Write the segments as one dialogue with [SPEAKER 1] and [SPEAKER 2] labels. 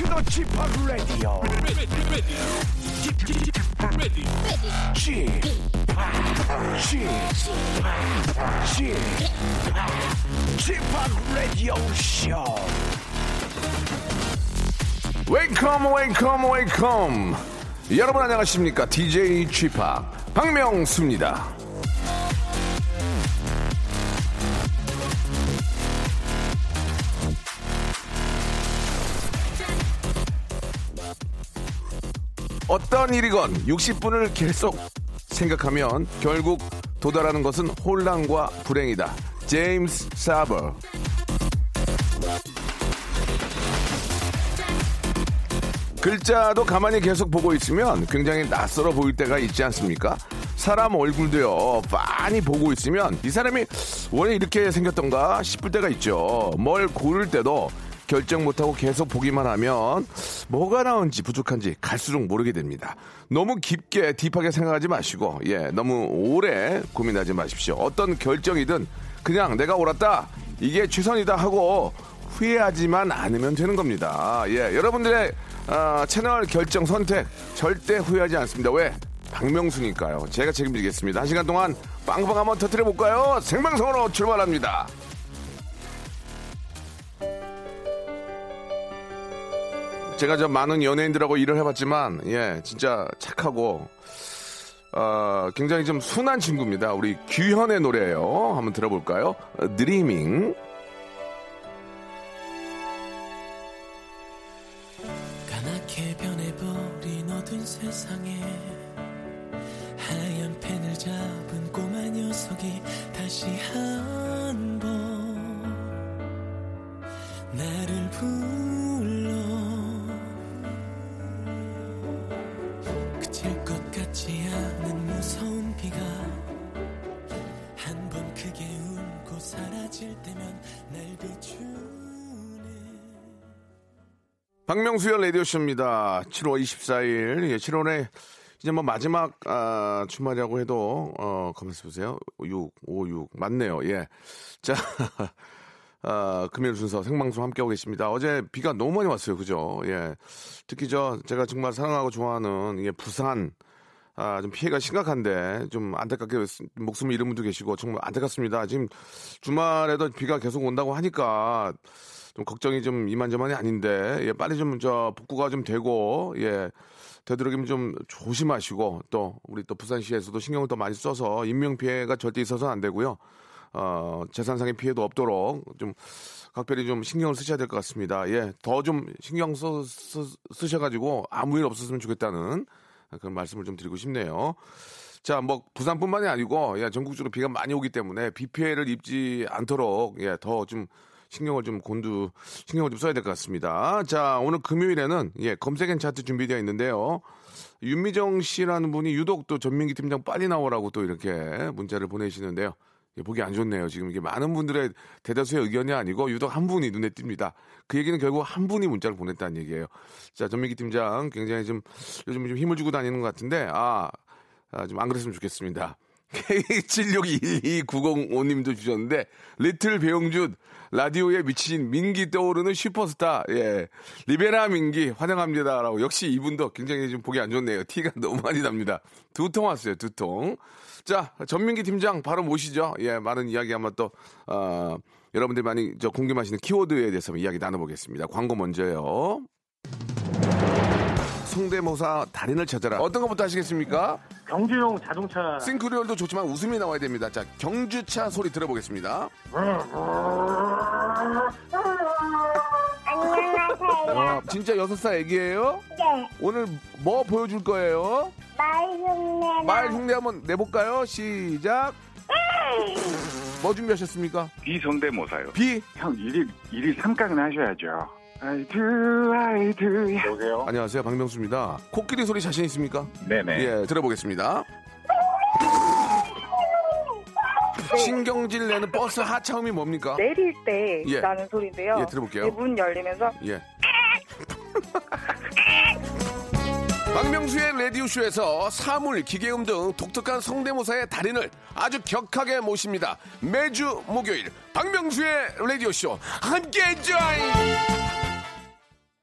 [SPEAKER 1] Welcome Show.
[SPEAKER 2] 웨이컴 웨이컴 웨이컴 여러분 안녕하십니까 DJ 취파 박명수입니다 어떤 일이건 60분을 계속 생각하면 결국 도달하는 것은 혼란과 불행이다 제임스 사버 글자도 가만히 계속 보고 있으면 굉장히 낯설어 보일 때가 있지 않습니까? 사람 얼굴도요, 많이 보고 있으면 이 사람이 원래 이렇게 생겼던가 싶을 때가 있죠. 뭘 고를 때도 결정 못하고 계속 보기만 하면 뭐가 나은지 부족한지 갈수록 모르게 됩니다. 너무 깊게 딥하게 생각하지 마시고, 예, 너무 오래 고민하지 마십시오. 어떤 결정이든 그냥 내가 옳았다, 이게 최선이다 하고 후회하지만 않으면 되는 겁니다. 예, 여러분들의 아, 채널 결정 선택 절대 후회하지 않습니다. 왜? 박명수니까요. 제가 책임지겠습니다. 한 시간 동안 빵빵 한번 터트려 볼까요? 생방송으로 출발합니다. 제가 저 많은 연예인들하고 일을 해봤지만, 예, 진짜 착하고, 어, 굉장히 좀 순한 친구입니다. 우리 규현의 노래예요. 한번 들어볼까요? 드리밍.
[SPEAKER 3] 같지 않은 무서운 비가 한 번 크게 울고 사라질 때면 날 비추네
[SPEAKER 2] 박명수의 라디오쇼입니다. 7월 24일, 예, 7월에 이제 뭐 마지막, 아, 주말이라고 해도, 어, 가만있어 보세요. 6, 5, 6. 맞네요. 예. 자, 아, 금요일 순서 생방송 함께하고 계십니다. 어제 비가 너무 많이 왔어요. 그죠? 예. 특히 저, 제가 정말 사랑하고 좋아하는, 이게 부산, 아, 좀 피해가 심각한데, 좀 안타깝게 목숨을 잃은 분도 계시고, 정말 안타깝습니다. 지금 주말에도 비가 계속 온다고 하니까, 좀 걱정이 좀 이만저만이 아닌데, 예, 빨리 좀 저 복구가 좀 되고, 예, 되도록이면 좀 조심하시고, 또, 우리 또 부산시에서도 신경을 더 많이 써서 인명 피해가 절대 있어서는 안 되고요. 어, 재산상의 피해도 없도록 좀 각별히 좀 신경을 쓰셔야 될 것 같습니다. 예, 더 좀 신경 써, 써, 쓰셔가지고 아무 일 없었으면 좋겠다는 그런 말씀을 좀 드리고 싶네요. 자, 뭐 부산뿐만이 아니고 예, 전국적으로 비가 많이 오기 때문에 비 피해를 입지 않도록 예, 더좀 신경을 좀 곤두 신경을 좀 써야 될 것 같습니다. 자, 오늘 금요일에는 예, 검색엔 차트 준비되어 있는데요. 윤미정 씨라는 분이 유독 또 전민기 팀장 빨리 나오라고 또 이렇게 문자를 보내시는데요. 예, 보기 안 좋네요. 지금 이게 많은 분들의 대다수의 의견이 아니고 유독 한 분이 눈에 띕니다. 그 얘기는 결국 한 분이 문자를 보냈다는 얘기예요. 자, 전민기 팀장 굉장히 좀 요즘 좀 힘을 주고 다니는 것 같은데 아, 아 좀 안 그랬으면 좋겠습니다. K761290님도 주셨는데 리틀 배용준 라디오에 미친 민기 떠오르는 슈퍼스타. 예. 리베라 민기 환영합니다 라고. 역시 이분도 굉장히 좀 보기 안 좋네요. 티가 너무 많이 납니다. 두 통 왔어요 두 통 자 전민기 팀장 바로 모시죠. 예 많은 이야기 한번 또 어, 여러분들 많이 저 궁금하시는 키워드에 대해서 이야기 나눠보겠습니다. 광고 먼저요 성대모사 달인을 찾아라 어떤 것부터 하시겠습니까?
[SPEAKER 4] 경주용 자동차
[SPEAKER 2] 싱크리얼도 좋지만 웃음이 나와야 됩니다. 자, 경주차 소리 들어보겠습니다.
[SPEAKER 5] 안녕하세요.
[SPEAKER 2] 와, 진짜 여섯 살 애기예요?
[SPEAKER 5] 네,
[SPEAKER 2] 오늘 뭐 보여줄 거예요?
[SPEAKER 5] 말 흉내
[SPEAKER 2] 말 흉내 한번 내볼까요? 시작. 뭐 준비하셨습니까?
[SPEAKER 6] 비성대모사요.
[SPEAKER 2] 비.
[SPEAKER 6] 형 일일 일일 삼각은 하셔야죠. I do, I do. 여보세요?
[SPEAKER 2] 안녕하세요, 박명수입니다. 코끼리 소리 자신 있습니까?
[SPEAKER 6] 네네.
[SPEAKER 2] 예, 들어보겠습니다. 신경질 내는 버스 하차음이 뭡니까?
[SPEAKER 7] 내릴 때
[SPEAKER 2] 예.
[SPEAKER 7] 나는 소리인데요.
[SPEAKER 2] 예, 들어볼게요.
[SPEAKER 7] 네, 문 열리면서
[SPEAKER 2] 예. 박명수의 라디오쇼에서 사물, 기계음 등 독특한 성대모사의 달인을 아주 격하게 모십니다. 매주 목요일 박명수의 라디오쇼 함께 join!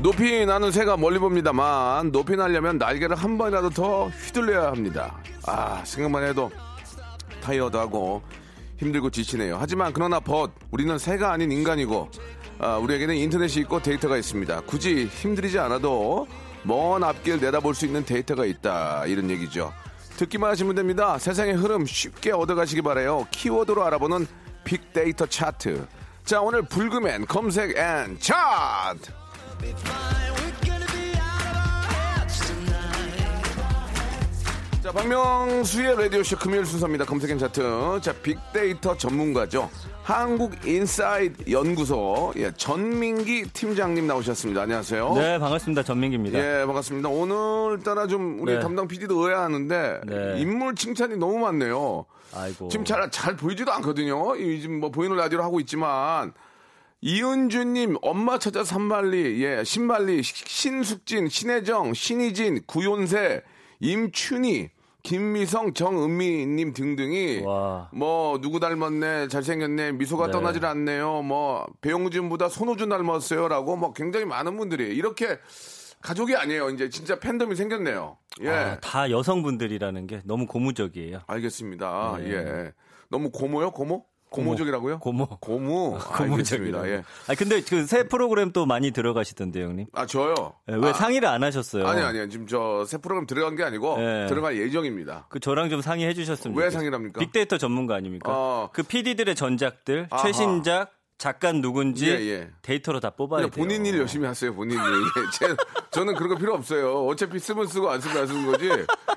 [SPEAKER 2] 높이 나는 새가 멀리 봅니다만 높이 날려면 날개를 한 번이라도 더 휘둘려야 합니다. 아 생각만 해도 타이어드하고 힘들고 지치네요. 하지만 그러나 벗 우리는 새가 아닌 인간이고 아, 우리에게는 인터넷이 있고 데이터가 있습니다. 굳이 힘들이지 않아도 먼 앞길 내다볼 수 있는 데이터가 있다 이런 얘기죠. 듣기만 하시면 됩니다. 세상의 흐름 쉽게 얻어가시기 바래요. 키워드로 알아보는 빅데이터 차트. 자 오늘 불금엔 검색 N 차트. 자, 박명수의 라디오쇼 금요일 순서입니다. 검색 N 차트. 자, 빅데이터 전문가죠. 한국인사이드 연구소, 예, 전민기 팀장님 나오셨습니다. 안녕하세요.
[SPEAKER 4] 네, 반갑습니다. 전민기입니다.
[SPEAKER 2] 예, 반갑습니다. 오늘따라 좀 우리
[SPEAKER 4] 네.
[SPEAKER 2] 담당 PD도 의아하는데,
[SPEAKER 4] 네.
[SPEAKER 2] 인물 칭찬이 너무 많네요.
[SPEAKER 4] 아이고.
[SPEAKER 2] 지금 잘, 잘 보이지도 않거든요. 이 지금 뭐 보이는 라디오로 하고 있지만, 이은주님, 엄마 찾아 산말리, 예, 신말리, 시- 신숙진, 신혜정, 신희진, 구윤세, 임춘희, 김미성, 정은미님 등등이
[SPEAKER 4] 와.
[SPEAKER 2] 뭐 누구 닮았네, 잘생겼네, 미소가
[SPEAKER 4] 네.
[SPEAKER 2] 떠나질 않네요, 뭐 배용준보다 손호준 닮았어요라고 뭐 굉장히 많은 분들이 이렇게 가족이 아니에요. 이제 진짜 팬덤이 생겼네요. 예,
[SPEAKER 4] 아, 다 여성분들이라는 게 너무 고무적이에요.
[SPEAKER 2] 알겠습니다.
[SPEAKER 4] 네.
[SPEAKER 2] 예, 너무 고모요, 고모? 고모적이라고요?
[SPEAKER 4] 고모.
[SPEAKER 2] 고무.
[SPEAKER 4] 고무적이라고.
[SPEAKER 2] 알겠습니다. 예.
[SPEAKER 4] 아 근데 그 새 프로그램 또 많이 들어가시던데요, 형님.
[SPEAKER 2] 아 저요.
[SPEAKER 4] 예, 왜
[SPEAKER 2] 아,
[SPEAKER 4] 상의를 안 하셨어요?
[SPEAKER 2] 아니 아니요. 지금 저 새 프로그램 들어간 게 아니고
[SPEAKER 4] 예.
[SPEAKER 2] 들어갈 예정입니다.
[SPEAKER 4] 그 저랑 좀 상의해 주셨으면
[SPEAKER 2] 왜. 상의랍니까?
[SPEAKER 4] 빅데이터 전문가 아닙니까?
[SPEAKER 2] 어.
[SPEAKER 4] 그 PD들의 전작들,
[SPEAKER 2] 아하.
[SPEAKER 4] 최신작, 작가 누군지
[SPEAKER 2] 예, 예.
[SPEAKER 4] 데이터로 다 뽑아야 돼요.
[SPEAKER 2] 본인 일 열심히 하세요. 본인 일. 예, 제, 저는 그런 거 필요 없어요. 어차피 쓰면 쓰고 안 쓰면 안 쓰는 거지.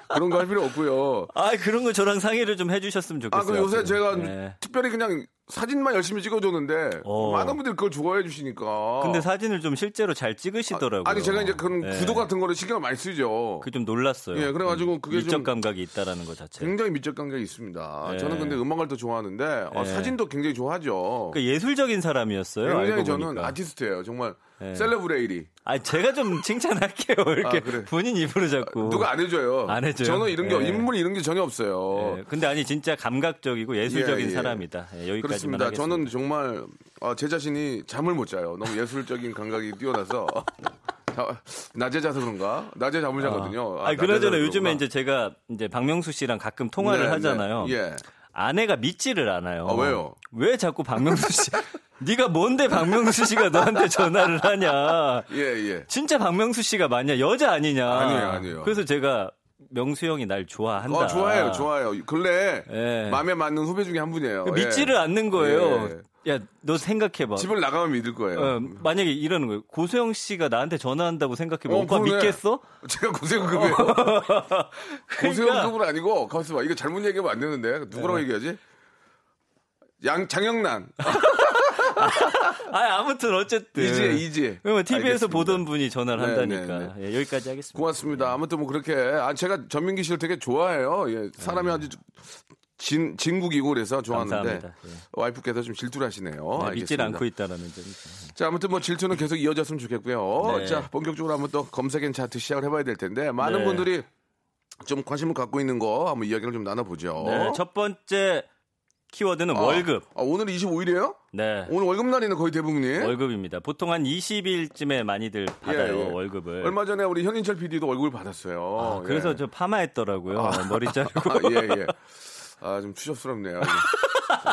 [SPEAKER 2] 그런 거 할 필요 없고요.
[SPEAKER 4] 아 그런 거 저랑 상의를 좀 해주셨으면 좋겠어요.
[SPEAKER 2] 아, 그 요새. 제가
[SPEAKER 4] 네.
[SPEAKER 2] 특별히 그냥 사진만 열심히 찍어줬는데
[SPEAKER 4] 어.
[SPEAKER 2] 많은 분들이 그걸 좋아해 주시니까.
[SPEAKER 4] 근데 사진을 좀 실제로 잘 찍으시더라고요.
[SPEAKER 2] 아 니 제가 이제 그런
[SPEAKER 4] 네.
[SPEAKER 2] 구도 같은 거를 신경을 많이 쓰죠.
[SPEAKER 4] 그게 좀 놀랐어요.
[SPEAKER 2] 예, 그래가지고 그게
[SPEAKER 4] 미적
[SPEAKER 2] 좀-
[SPEAKER 4] 감각이 있다라는 것 자체.
[SPEAKER 2] 굉장히 미적 감각이 있습니다.
[SPEAKER 4] 네.
[SPEAKER 2] 저는 근데 음악을 더 좋아하는데 어,
[SPEAKER 4] 네.
[SPEAKER 2] 사진도 굉장히 좋아하죠.
[SPEAKER 4] 그 예술적인 사람이었어요.
[SPEAKER 2] 굉장히
[SPEAKER 4] 알고
[SPEAKER 2] 저는
[SPEAKER 4] 보니까.
[SPEAKER 2] 아티스트예요. 정말
[SPEAKER 4] 네.
[SPEAKER 2] 셀레브레이리.
[SPEAKER 4] 아 제가 좀 칭찬할게요. 이렇게
[SPEAKER 2] 아, 그래.
[SPEAKER 4] 본인 입으로 자꾸.
[SPEAKER 2] 누가 안 해줘요.
[SPEAKER 4] 안 해줘요?
[SPEAKER 2] 저는 이런 게
[SPEAKER 4] 네.
[SPEAKER 2] 인물 이런 게 전혀 없어요.
[SPEAKER 4] 예, 근데 아니 진짜 감각적이고 예술적인
[SPEAKER 2] 예, 예.
[SPEAKER 4] 사람이다. 예, 여기까지만
[SPEAKER 2] 그렇습니다.
[SPEAKER 4] 하겠습니다.
[SPEAKER 2] 저는 정말 어, 제 자신이 잠을 못 자요. 너무 예술적인 감각이 뛰어나서 자, 낮에 자서 그런가? 낮에 잠을 자거든요.
[SPEAKER 4] 아,
[SPEAKER 2] 낮에
[SPEAKER 4] 그나저나 요즘에? 이제 제가 이제 박명수 씨랑 가끔 통화를
[SPEAKER 2] 네,
[SPEAKER 4] 하잖아요.
[SPEAKER 2] 네. 예.
[SPEAKER 4] 아내가 믿지를 않아요.
[SPEAKER 2] 아, 왜요?
[SPEAKER 4] 왜 자꾸 박명수 씨? 네가 뭔데 박명수 씨가 너한테 전화를 하냐?
[SPEAKER 2] 예, 예.
[SPEAKER 4] 진짜 박명수 씨가 맞냐? 여자 아니냐?
[SPEAKER 2] 아니에요, 아니에요.
[SPEAKER 4] 그래서 제가 명수 형이 날 좋아한다.
[SPEAKER 2] 어, 좋아해요, 좋아해요. 근래
[SPEAKER 4] 예.
[SPEAKER 2] 마음에 맞는 후배 중에 한 분이에요. 예.
[SPEAKER 4] 믿지를 않는 거예요.
[SPEAKER 2] 예.
[SPEAKER 4] 야, 너 생각해봐.
[SPEAKER 2] 집을 나가면 믿을 거예요.
[SPEAKER 4] 어, 만약에 이러는 거예요. 고소영 씨가 나한테 전화한다고 생각해봐.
[SPEAKER 2] 어,
[SPEAKER 4] 오빠
[SPEAKER 2] 그러네.
[SPEAKER 4] 믿겠어?
[SPEAKER 2] 제가 고세훈급이에요.
[SPEAKER 4] 그러니까
[SPEAKER 2] 고세훈급은 아니고, 가만있어 봐. 이거 잘못 얘기하면 안 되는데. 누구라고
[SPEAKER 4] 네.
[SPEAKER 2] 얘기하지? 양, 장영란.
[SPEAKER 4] 아, 아무튼 어쨌든.
[SPEAKER 2] 이지혜, 이지혜.
[SPEAKER 4] 그러면 TV에서
[SPEAKER 2] 알겠습니다.
[SPEAKER 4] 보던 분이 전화를
[SPEAKER 2] 네,
[SPEAKER 4] 한다니까.
[SPEAKER 2] 네,
[SPEAKER 4] 예, 여기까지 하겠습니다.
[SPEAKER 2] 고맙습니다. 아무튼 뭐 그렇게. 아, 제가 전민기 씨를 되게 좋아해요. 예, 사람이 아주 진, 진국이고 그래서 좋아하는데.
[SPEAKER 4] 예.
[SPEAKER 2] 와이프께서 좀 질투를 하시네요.
[SPEAKER 4] 네, 믿질. 않고 있다라는 점이죠.
[SPEAKER 2] 자, 아무튼 뭐 질투는 계속 이어졌으면 좋겠고요.
[SPEAKER 4] 네.
[SPEAKER 2] 자, 본격적으로 한번 또 검색엔 차트 시작을 해봐야 될 텐데 많은
[SPEAKER 4] 네.
[SPEAKER 2] 분들이 좀 관심을 갖고 있는 거 한번 이야기를 좀 나눠보죠.
[SPEAKER 4] 네, 첫 번째 키워드는
[SPEAKER 2] 아,
[SPEAKER 4] 월급.
[SPEAKER 2] 아, 오늘 25일이에요?
[SPEAKER 4] 네.
[SPEAKER 2] 오늘 월급 날이네 거의 대부분이.
[SPEAKER 4] 월급입니다. 보통 한 20일쯤에 많이들 받아요,
[SPEAKER 2] 예, 예.
[SPEAKER 4] 월급을.
[SPEAKER 2] 얼마 전에 우리 현인철 PD도 월급을 받았어요.
[SPEAKER 4] 아, 그래서
[SPEAKER 2] 예.
[SPEAKER 4] 저 파마했더라고요. 머리 자르고.
[SPEAKER 2] 아, 예, 예. 아, 좀 추접스럽네요.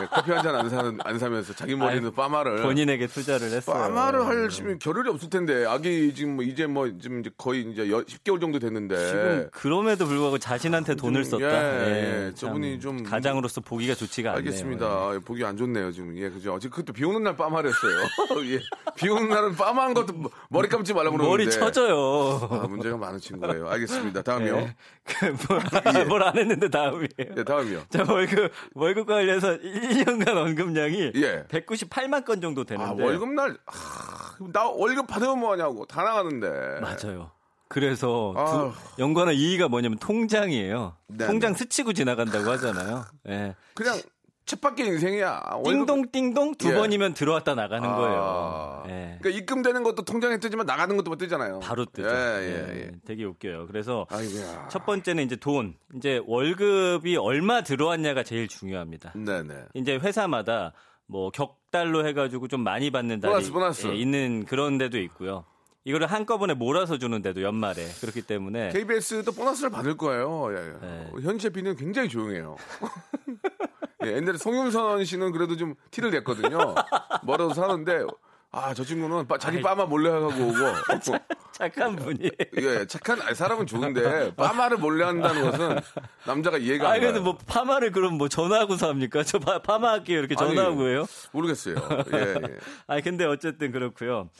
[SPEAKER 2] 예, 커피 한 잔 안 사는 안 사면서 자기 머리는 빠마를
[SPEAKER 4] 본인에게 투자를 했어요.
[SPEAKER 2] 빠마를 하시면 겨를이 없을 텐데 아기 지금 뭐 이제 뭐 지금 이제 거의 이제 여- 10개월 정도 됐는데
[SPEAKER 4] 지금 그럼에도 불구하고 자신한테 돈을
[SPEAKER 2] 좀,
[SPEAKER 4] 썼다.
[SPEAKER 2] 예,
[SPEAKER 4] 예,
[SPEAKER 2] 예. 저분이
[SPEAKER 4] 참
[SPEAKER 2] 좀-
[SPEAKER 4] 가장으로서 보기가 좋지가 않네요.
[SPEAKER 2] 알겠습니다. 보기 안 좋네요, 지금. 예, 그죠. 지금 그때 비 오는 날 빠마랬어요. 예. 비 오는 날은 빠마한 것도 뭐- 머리 감지 말라고 그러는데.
[SPEAKER 4] 머리 쳐져요.
[SPEAKER 2] 아, 문제가 많은 친구예요. 알겠습니다. 다음이요.
[SPEAKER 4] 네. 뭘안 했는데 다음이에요.
[SPEAKER 2] 예, 다음이요.
[SPEAKER 4] 자, 월급, 월급 관련해서 1 년간 언급량이
[SPEAKER 2] 예.
[SPEAKER 4] 198만 건 정도
[SPEAKER 2] 아,
[SPEAKER 4] 되는데.
[SPEAKER 2] 월급날, 아, 나 월급 받으면 뭐하냐고. 다 나가는데.
[SPEAKER 4] 맞아요. 그래서
[SPEAKER 2] 아휴.
[SPEAKER 4] 두, 연관어 이의가 뭐냐면 통장이에요.
[SPEAKER 2] 네,
[SPEAKER 4] 통장
[SPEAKER 2] 네.
[SPEAKER 4] 스치고 지나간다고 하잖아요. 예.
[SPEAKER 2] 그냥 쳇바퀴 인생이야. 월급-
[SPEAKER 4] 띵동 띵동 두
[SPEAKER 2] 예.
[SPEAKER 4] 번이면 들어왔다 나가는
[SPEAKER 2] 아.
[SPEAKER 4] 거예요. 예.
[SPEAKER 2] 그러니까 입금되는 것도 통장에 뜨지만 나가는 것도 뭐 뜨잖아요.
[SPEAKER 4] 바로 뜨죠.
[SPEAKER 2] 예, 예,
[SPEAKER 4] 예,
[SPEAKER 2] 예.
[SPEAKER 4] 되게 웃겨요. 그래서
[SPEAKER 2] 아이고야.
[SPEAKER 4] 첫 번째는 이제 돈. 이제 월급이 얼마 들어왔냐가 제일 중요합니다.
[SPEAKER 2] 네네.
[SPEAKER 4] 이제 회사마다 뭐 격달로 해가지고 좀 많이 받는 달이
[SPEAKER 2] 보너스, 보너스.
[SPEAKER 4] 예, 있는 그런 데도 있고요. 이거를 한꺼번에 몰아서 주는 데도 연말에 그렇기 때문에
[SPEAKER 2] KBS도 보너스를 받을 거예요. 예, 예.
[SPEAKER 4] 네.
[SPEAKER 2] 현재 비는 굉장히 조용해요. 예, 옛날에 송윤선 씨는 그래도 좀 티를 냈거든요. 멀어서 사는데 아 저 친구는 빠- 자기 빠마 몰래 하고 오고
[SPEAKER 4] 착한 분이.
[SPEAKER 2] 예 착한 아니, 사람은 좋은데 빠마를 몰래 한다는 것은 남자가 이해가
[SPEAKER 4] 아,
[SPEAKER 2] 안 가요.
[SPEAKER 4] 그래도 뭐 파마를 그럼 뭐 전화하고서 합니까? 저 파, 파마 할게요 이렇게 전화하고 해요?
[SPEAKER 2] 모르겠어요. 예, 예.
[SPEAKER 4] 아니 근데 어쨌든 그렇고요.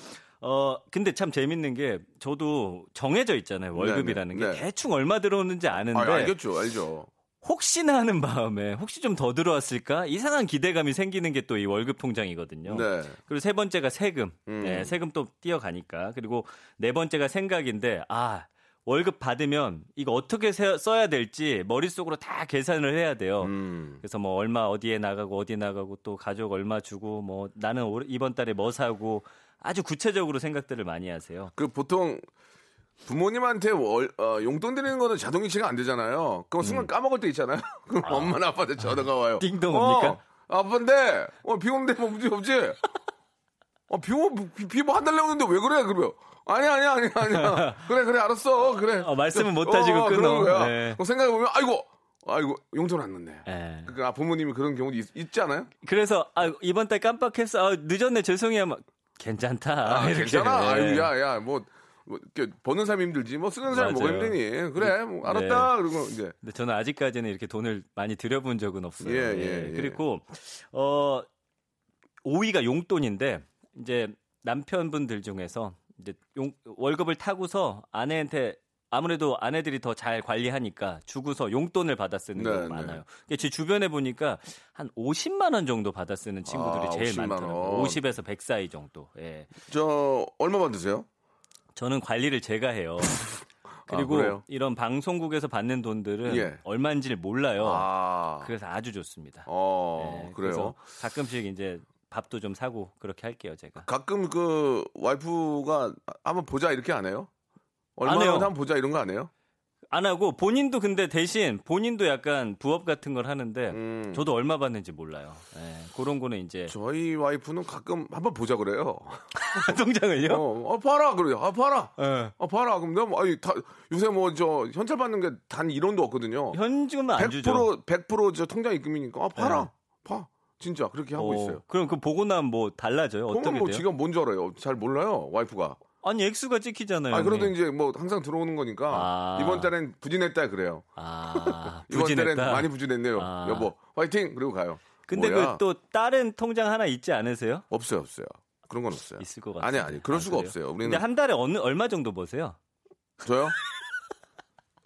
[SPEAKER 4] 어 근데 참 재밌는 게 저도 정해져 있잖아요 월급이라는
[SPEAKER 2] 네,
[SPEAKER 4] 게
[SPEAKER 2] 네.
[SPEAKER 4] 대충 얼마 들어오는지 아는데
[SPEAKER 2] 아, 알겠죠, 알죠.
[SPEAKER 4] 혹시나 하는 마음에 혹시 좀 더 들어왔을까 이상한 기대감이 생기는 게 또 이 월급 통장이거든요.
[SPEAKER 2] 네.
[SPEAKER 4] 그리고 세 번째가 세금,
[SPEAKER 2] 음.
[SPEAKER 4] 네, 세금 또 뛰어가니까 그리고 네 번째가 생각인데 아 월급 받으면 이거 어떻게 세- 써야 될지 머릿속으로 다 계산을 해야 돼요.
[SPEAKER 2] 음.
[SPEAKER 4] 그래서 뭐 얼마 어디에 나가고 어디 나가고 또 가족 얼마 주고 뭐 나는 올- 이번 달에 뭐 사고 아주 구체적으로 생각들을 많이 하세요.
[SPEAKER 2] 그 보통 부모님한테 월, 어, 용돈 드리는 거는 자동이체가 안 되잖아요. 그럼 순간 까먹을 때 있잖아요. 그럼 엄마나 아빠한테 전화가 와요.
[SPEAKER 4] 음. 띵동 옵니까?
[SPEAKER 2] 어, 아빠인데, 어, 비 오는데 뭐 문제 없지? 어, 비 오, 비뭐한달 내오는데 왜 그래? 그러면. 아니야, 아니야, 아니야, 아니야. 그래, 그래, 알았어. 그래.
[SPEAKER 4] 어, 말씀은 못 하시고 끊어.
[SPEAKER 2] 그런 거야.
[SPEAKER 4] 네.
[SPEAKER 2] 어, 생각해보면, 아이고, 아이고, 용돈 안 넣네.
[SPEAKER 4] 예.
[SPEAKER 2] 그, 아, 부모님이 그런 경우도 있, 있지 않아요?
[SPEAKER 4] 그래서 아, 이번 달 깜빡했어. 아, 늦었네. 죄송해요. 막, 괜찮다.
[SPEAKER 2] 아,
[SPEAKER 4] 이렇게.
[SPEAKER 2] 괜찮아.
[SPEAKER 4] 예.
[SPEAKER 2] 아이고, 야, 야, 뭐, 뭐 이렇게 버는 사람이 힘들지. 뭐 쓰는 사람이 뭐가. 힘드니. 그래, 뭐, 알았다. 그리고 이제.
[SPEAKER 4] 근데 저는 아직까지는 이렇게 돈을 많이 들여본 적은 없어요.
[SPEAKER 2] 예, 예, 예.
[SPEAKER 4] 그리고 어 5위가 용돈인데 이제 남편분들 중에서 이제 용, 월급을 타고서 아내한테 아무래도 아내들이 더 잘 관리하니까 주고서 용돈을 받아 쓰는
[SPEAKER 2] 네,
[SPEAKER 4] 경우가
[SPEAKER 2] 네.
[SPEAKER 4] 많아요. 근데 제 주변에 보니까 한 50만 원 정도 받아 쓰는 친구들이
[SPEAKER 2] 아,
[SPEAKER 4] 제일
[SPEAKER 2] 50만
[SPEAKER 4] 많더라고요.
[SPEAKER 2] 원.
[SPEAKER 4] 50에서 100 사이 정도. 예.
[SPEAKER 2] 저, 얼마 받으세요?
[SPEAKER 4] 저는 관리를 제가 해요. 그리고
[SPEAKER 2] 아?
[SPEAKER 4] 이런 방송국에서 받는 돈들은
[SPEAKER 2] 예.
[SPEAKER 4] 얼마인지를 몰라요.
[SPEAKER 2] 아.
[SPEAKER 4] 그래서 아주 좋습니다.
[SPEAKER 2] 어,
[SPEAKER 4] 네,
[SPEAKER 2] 그래요.
[SPEAKER 4] 가끔씩 이제 밥도 좀 사고 그렇게 할게요, 제가.
[SPEAKER 2] 가끔 그 와이프가 한번 보자 이렇게 안 해요?
[SPEAKER 4] 안
[SPEAKER 2] 얼마나. 한번 보자 이런 거 안 해요?
[SPEAKER 4] 안 하고 본인도 근데 대신 본인도 약간 부업 같은 걸 하는데
[SPEAKER 2] 음.
[SPEAKER 4] 저도 얼마 받는지 몰라요. 예, 그런 거는 이제
[SPEAKER 2] 저희 와이프는 가끔 한번 보자 그래요.
[SPEAKER 4] 통장을요?
[SPEAKER 2] 어, 아, 봐라 그래요. 아, 봐라.
[SPEAKER 4] 예.
[SPEAKER 2] 아, 봐라. 그럼 너무 아니 다 요새 뭐 저 현찰 받는 게 단 1원도 없거든요.
[SPEAKER 4] 현금은 안 주죠.
[SPEAKER 2] 100% 100%저 통장 입금이니까 아, 봐라.
[SPEAKER 4] 네.
[SPEAKER 2] 봐. 진짜 그렇게 하고
[SPEAKER 4] 어,
[SPEAKER 2] 있어요.
[SPEAKER 4] 그럼 그 보고 나면 뭐 달라져요? 어떻게
[SPEAKER 2] 그러면 뭐
[SPEAKER 4] 돼요?
[SPEAKER 2] 지가 뭔줄 알아요? 잘 몰라요, 와이프가.
[SPEAKER 4] 아니 액수가 찍히잖아요.
[SPEAKER 2] 아, 그래도. 이제 뭐 항상 들어오는 거니까
[SPEAKER 4] 아.
[SPEAKER 2] 이번 달엔 부진했다 그래요.
[SPEAKER 4] 아,
[SPEAKER 2] 이번 달엔
[SPEAKER 4] 부진했다.
[SPEAKER 2] 많이 부진했네요.
[SPEAKER 4] 아.
[SPEAKER 2] 여보, 화이팅! 그리고 가요.
[SPEAKER 4] 근데? 그 또 다른 통장 하나 있지 않으세요?
[SPEAKER 2] 없어요, 없어요. 그런 건 없어요.
[SPEAKER 4] 있을 것 같아요.
[SPEAKER 2] 아니, 아니, 그럴 수가 없어요. 우리는
[SPEAKER 4] 근데 한 달에 어느 얼마 정도 버세요?
[SPEAKER 2] 저요?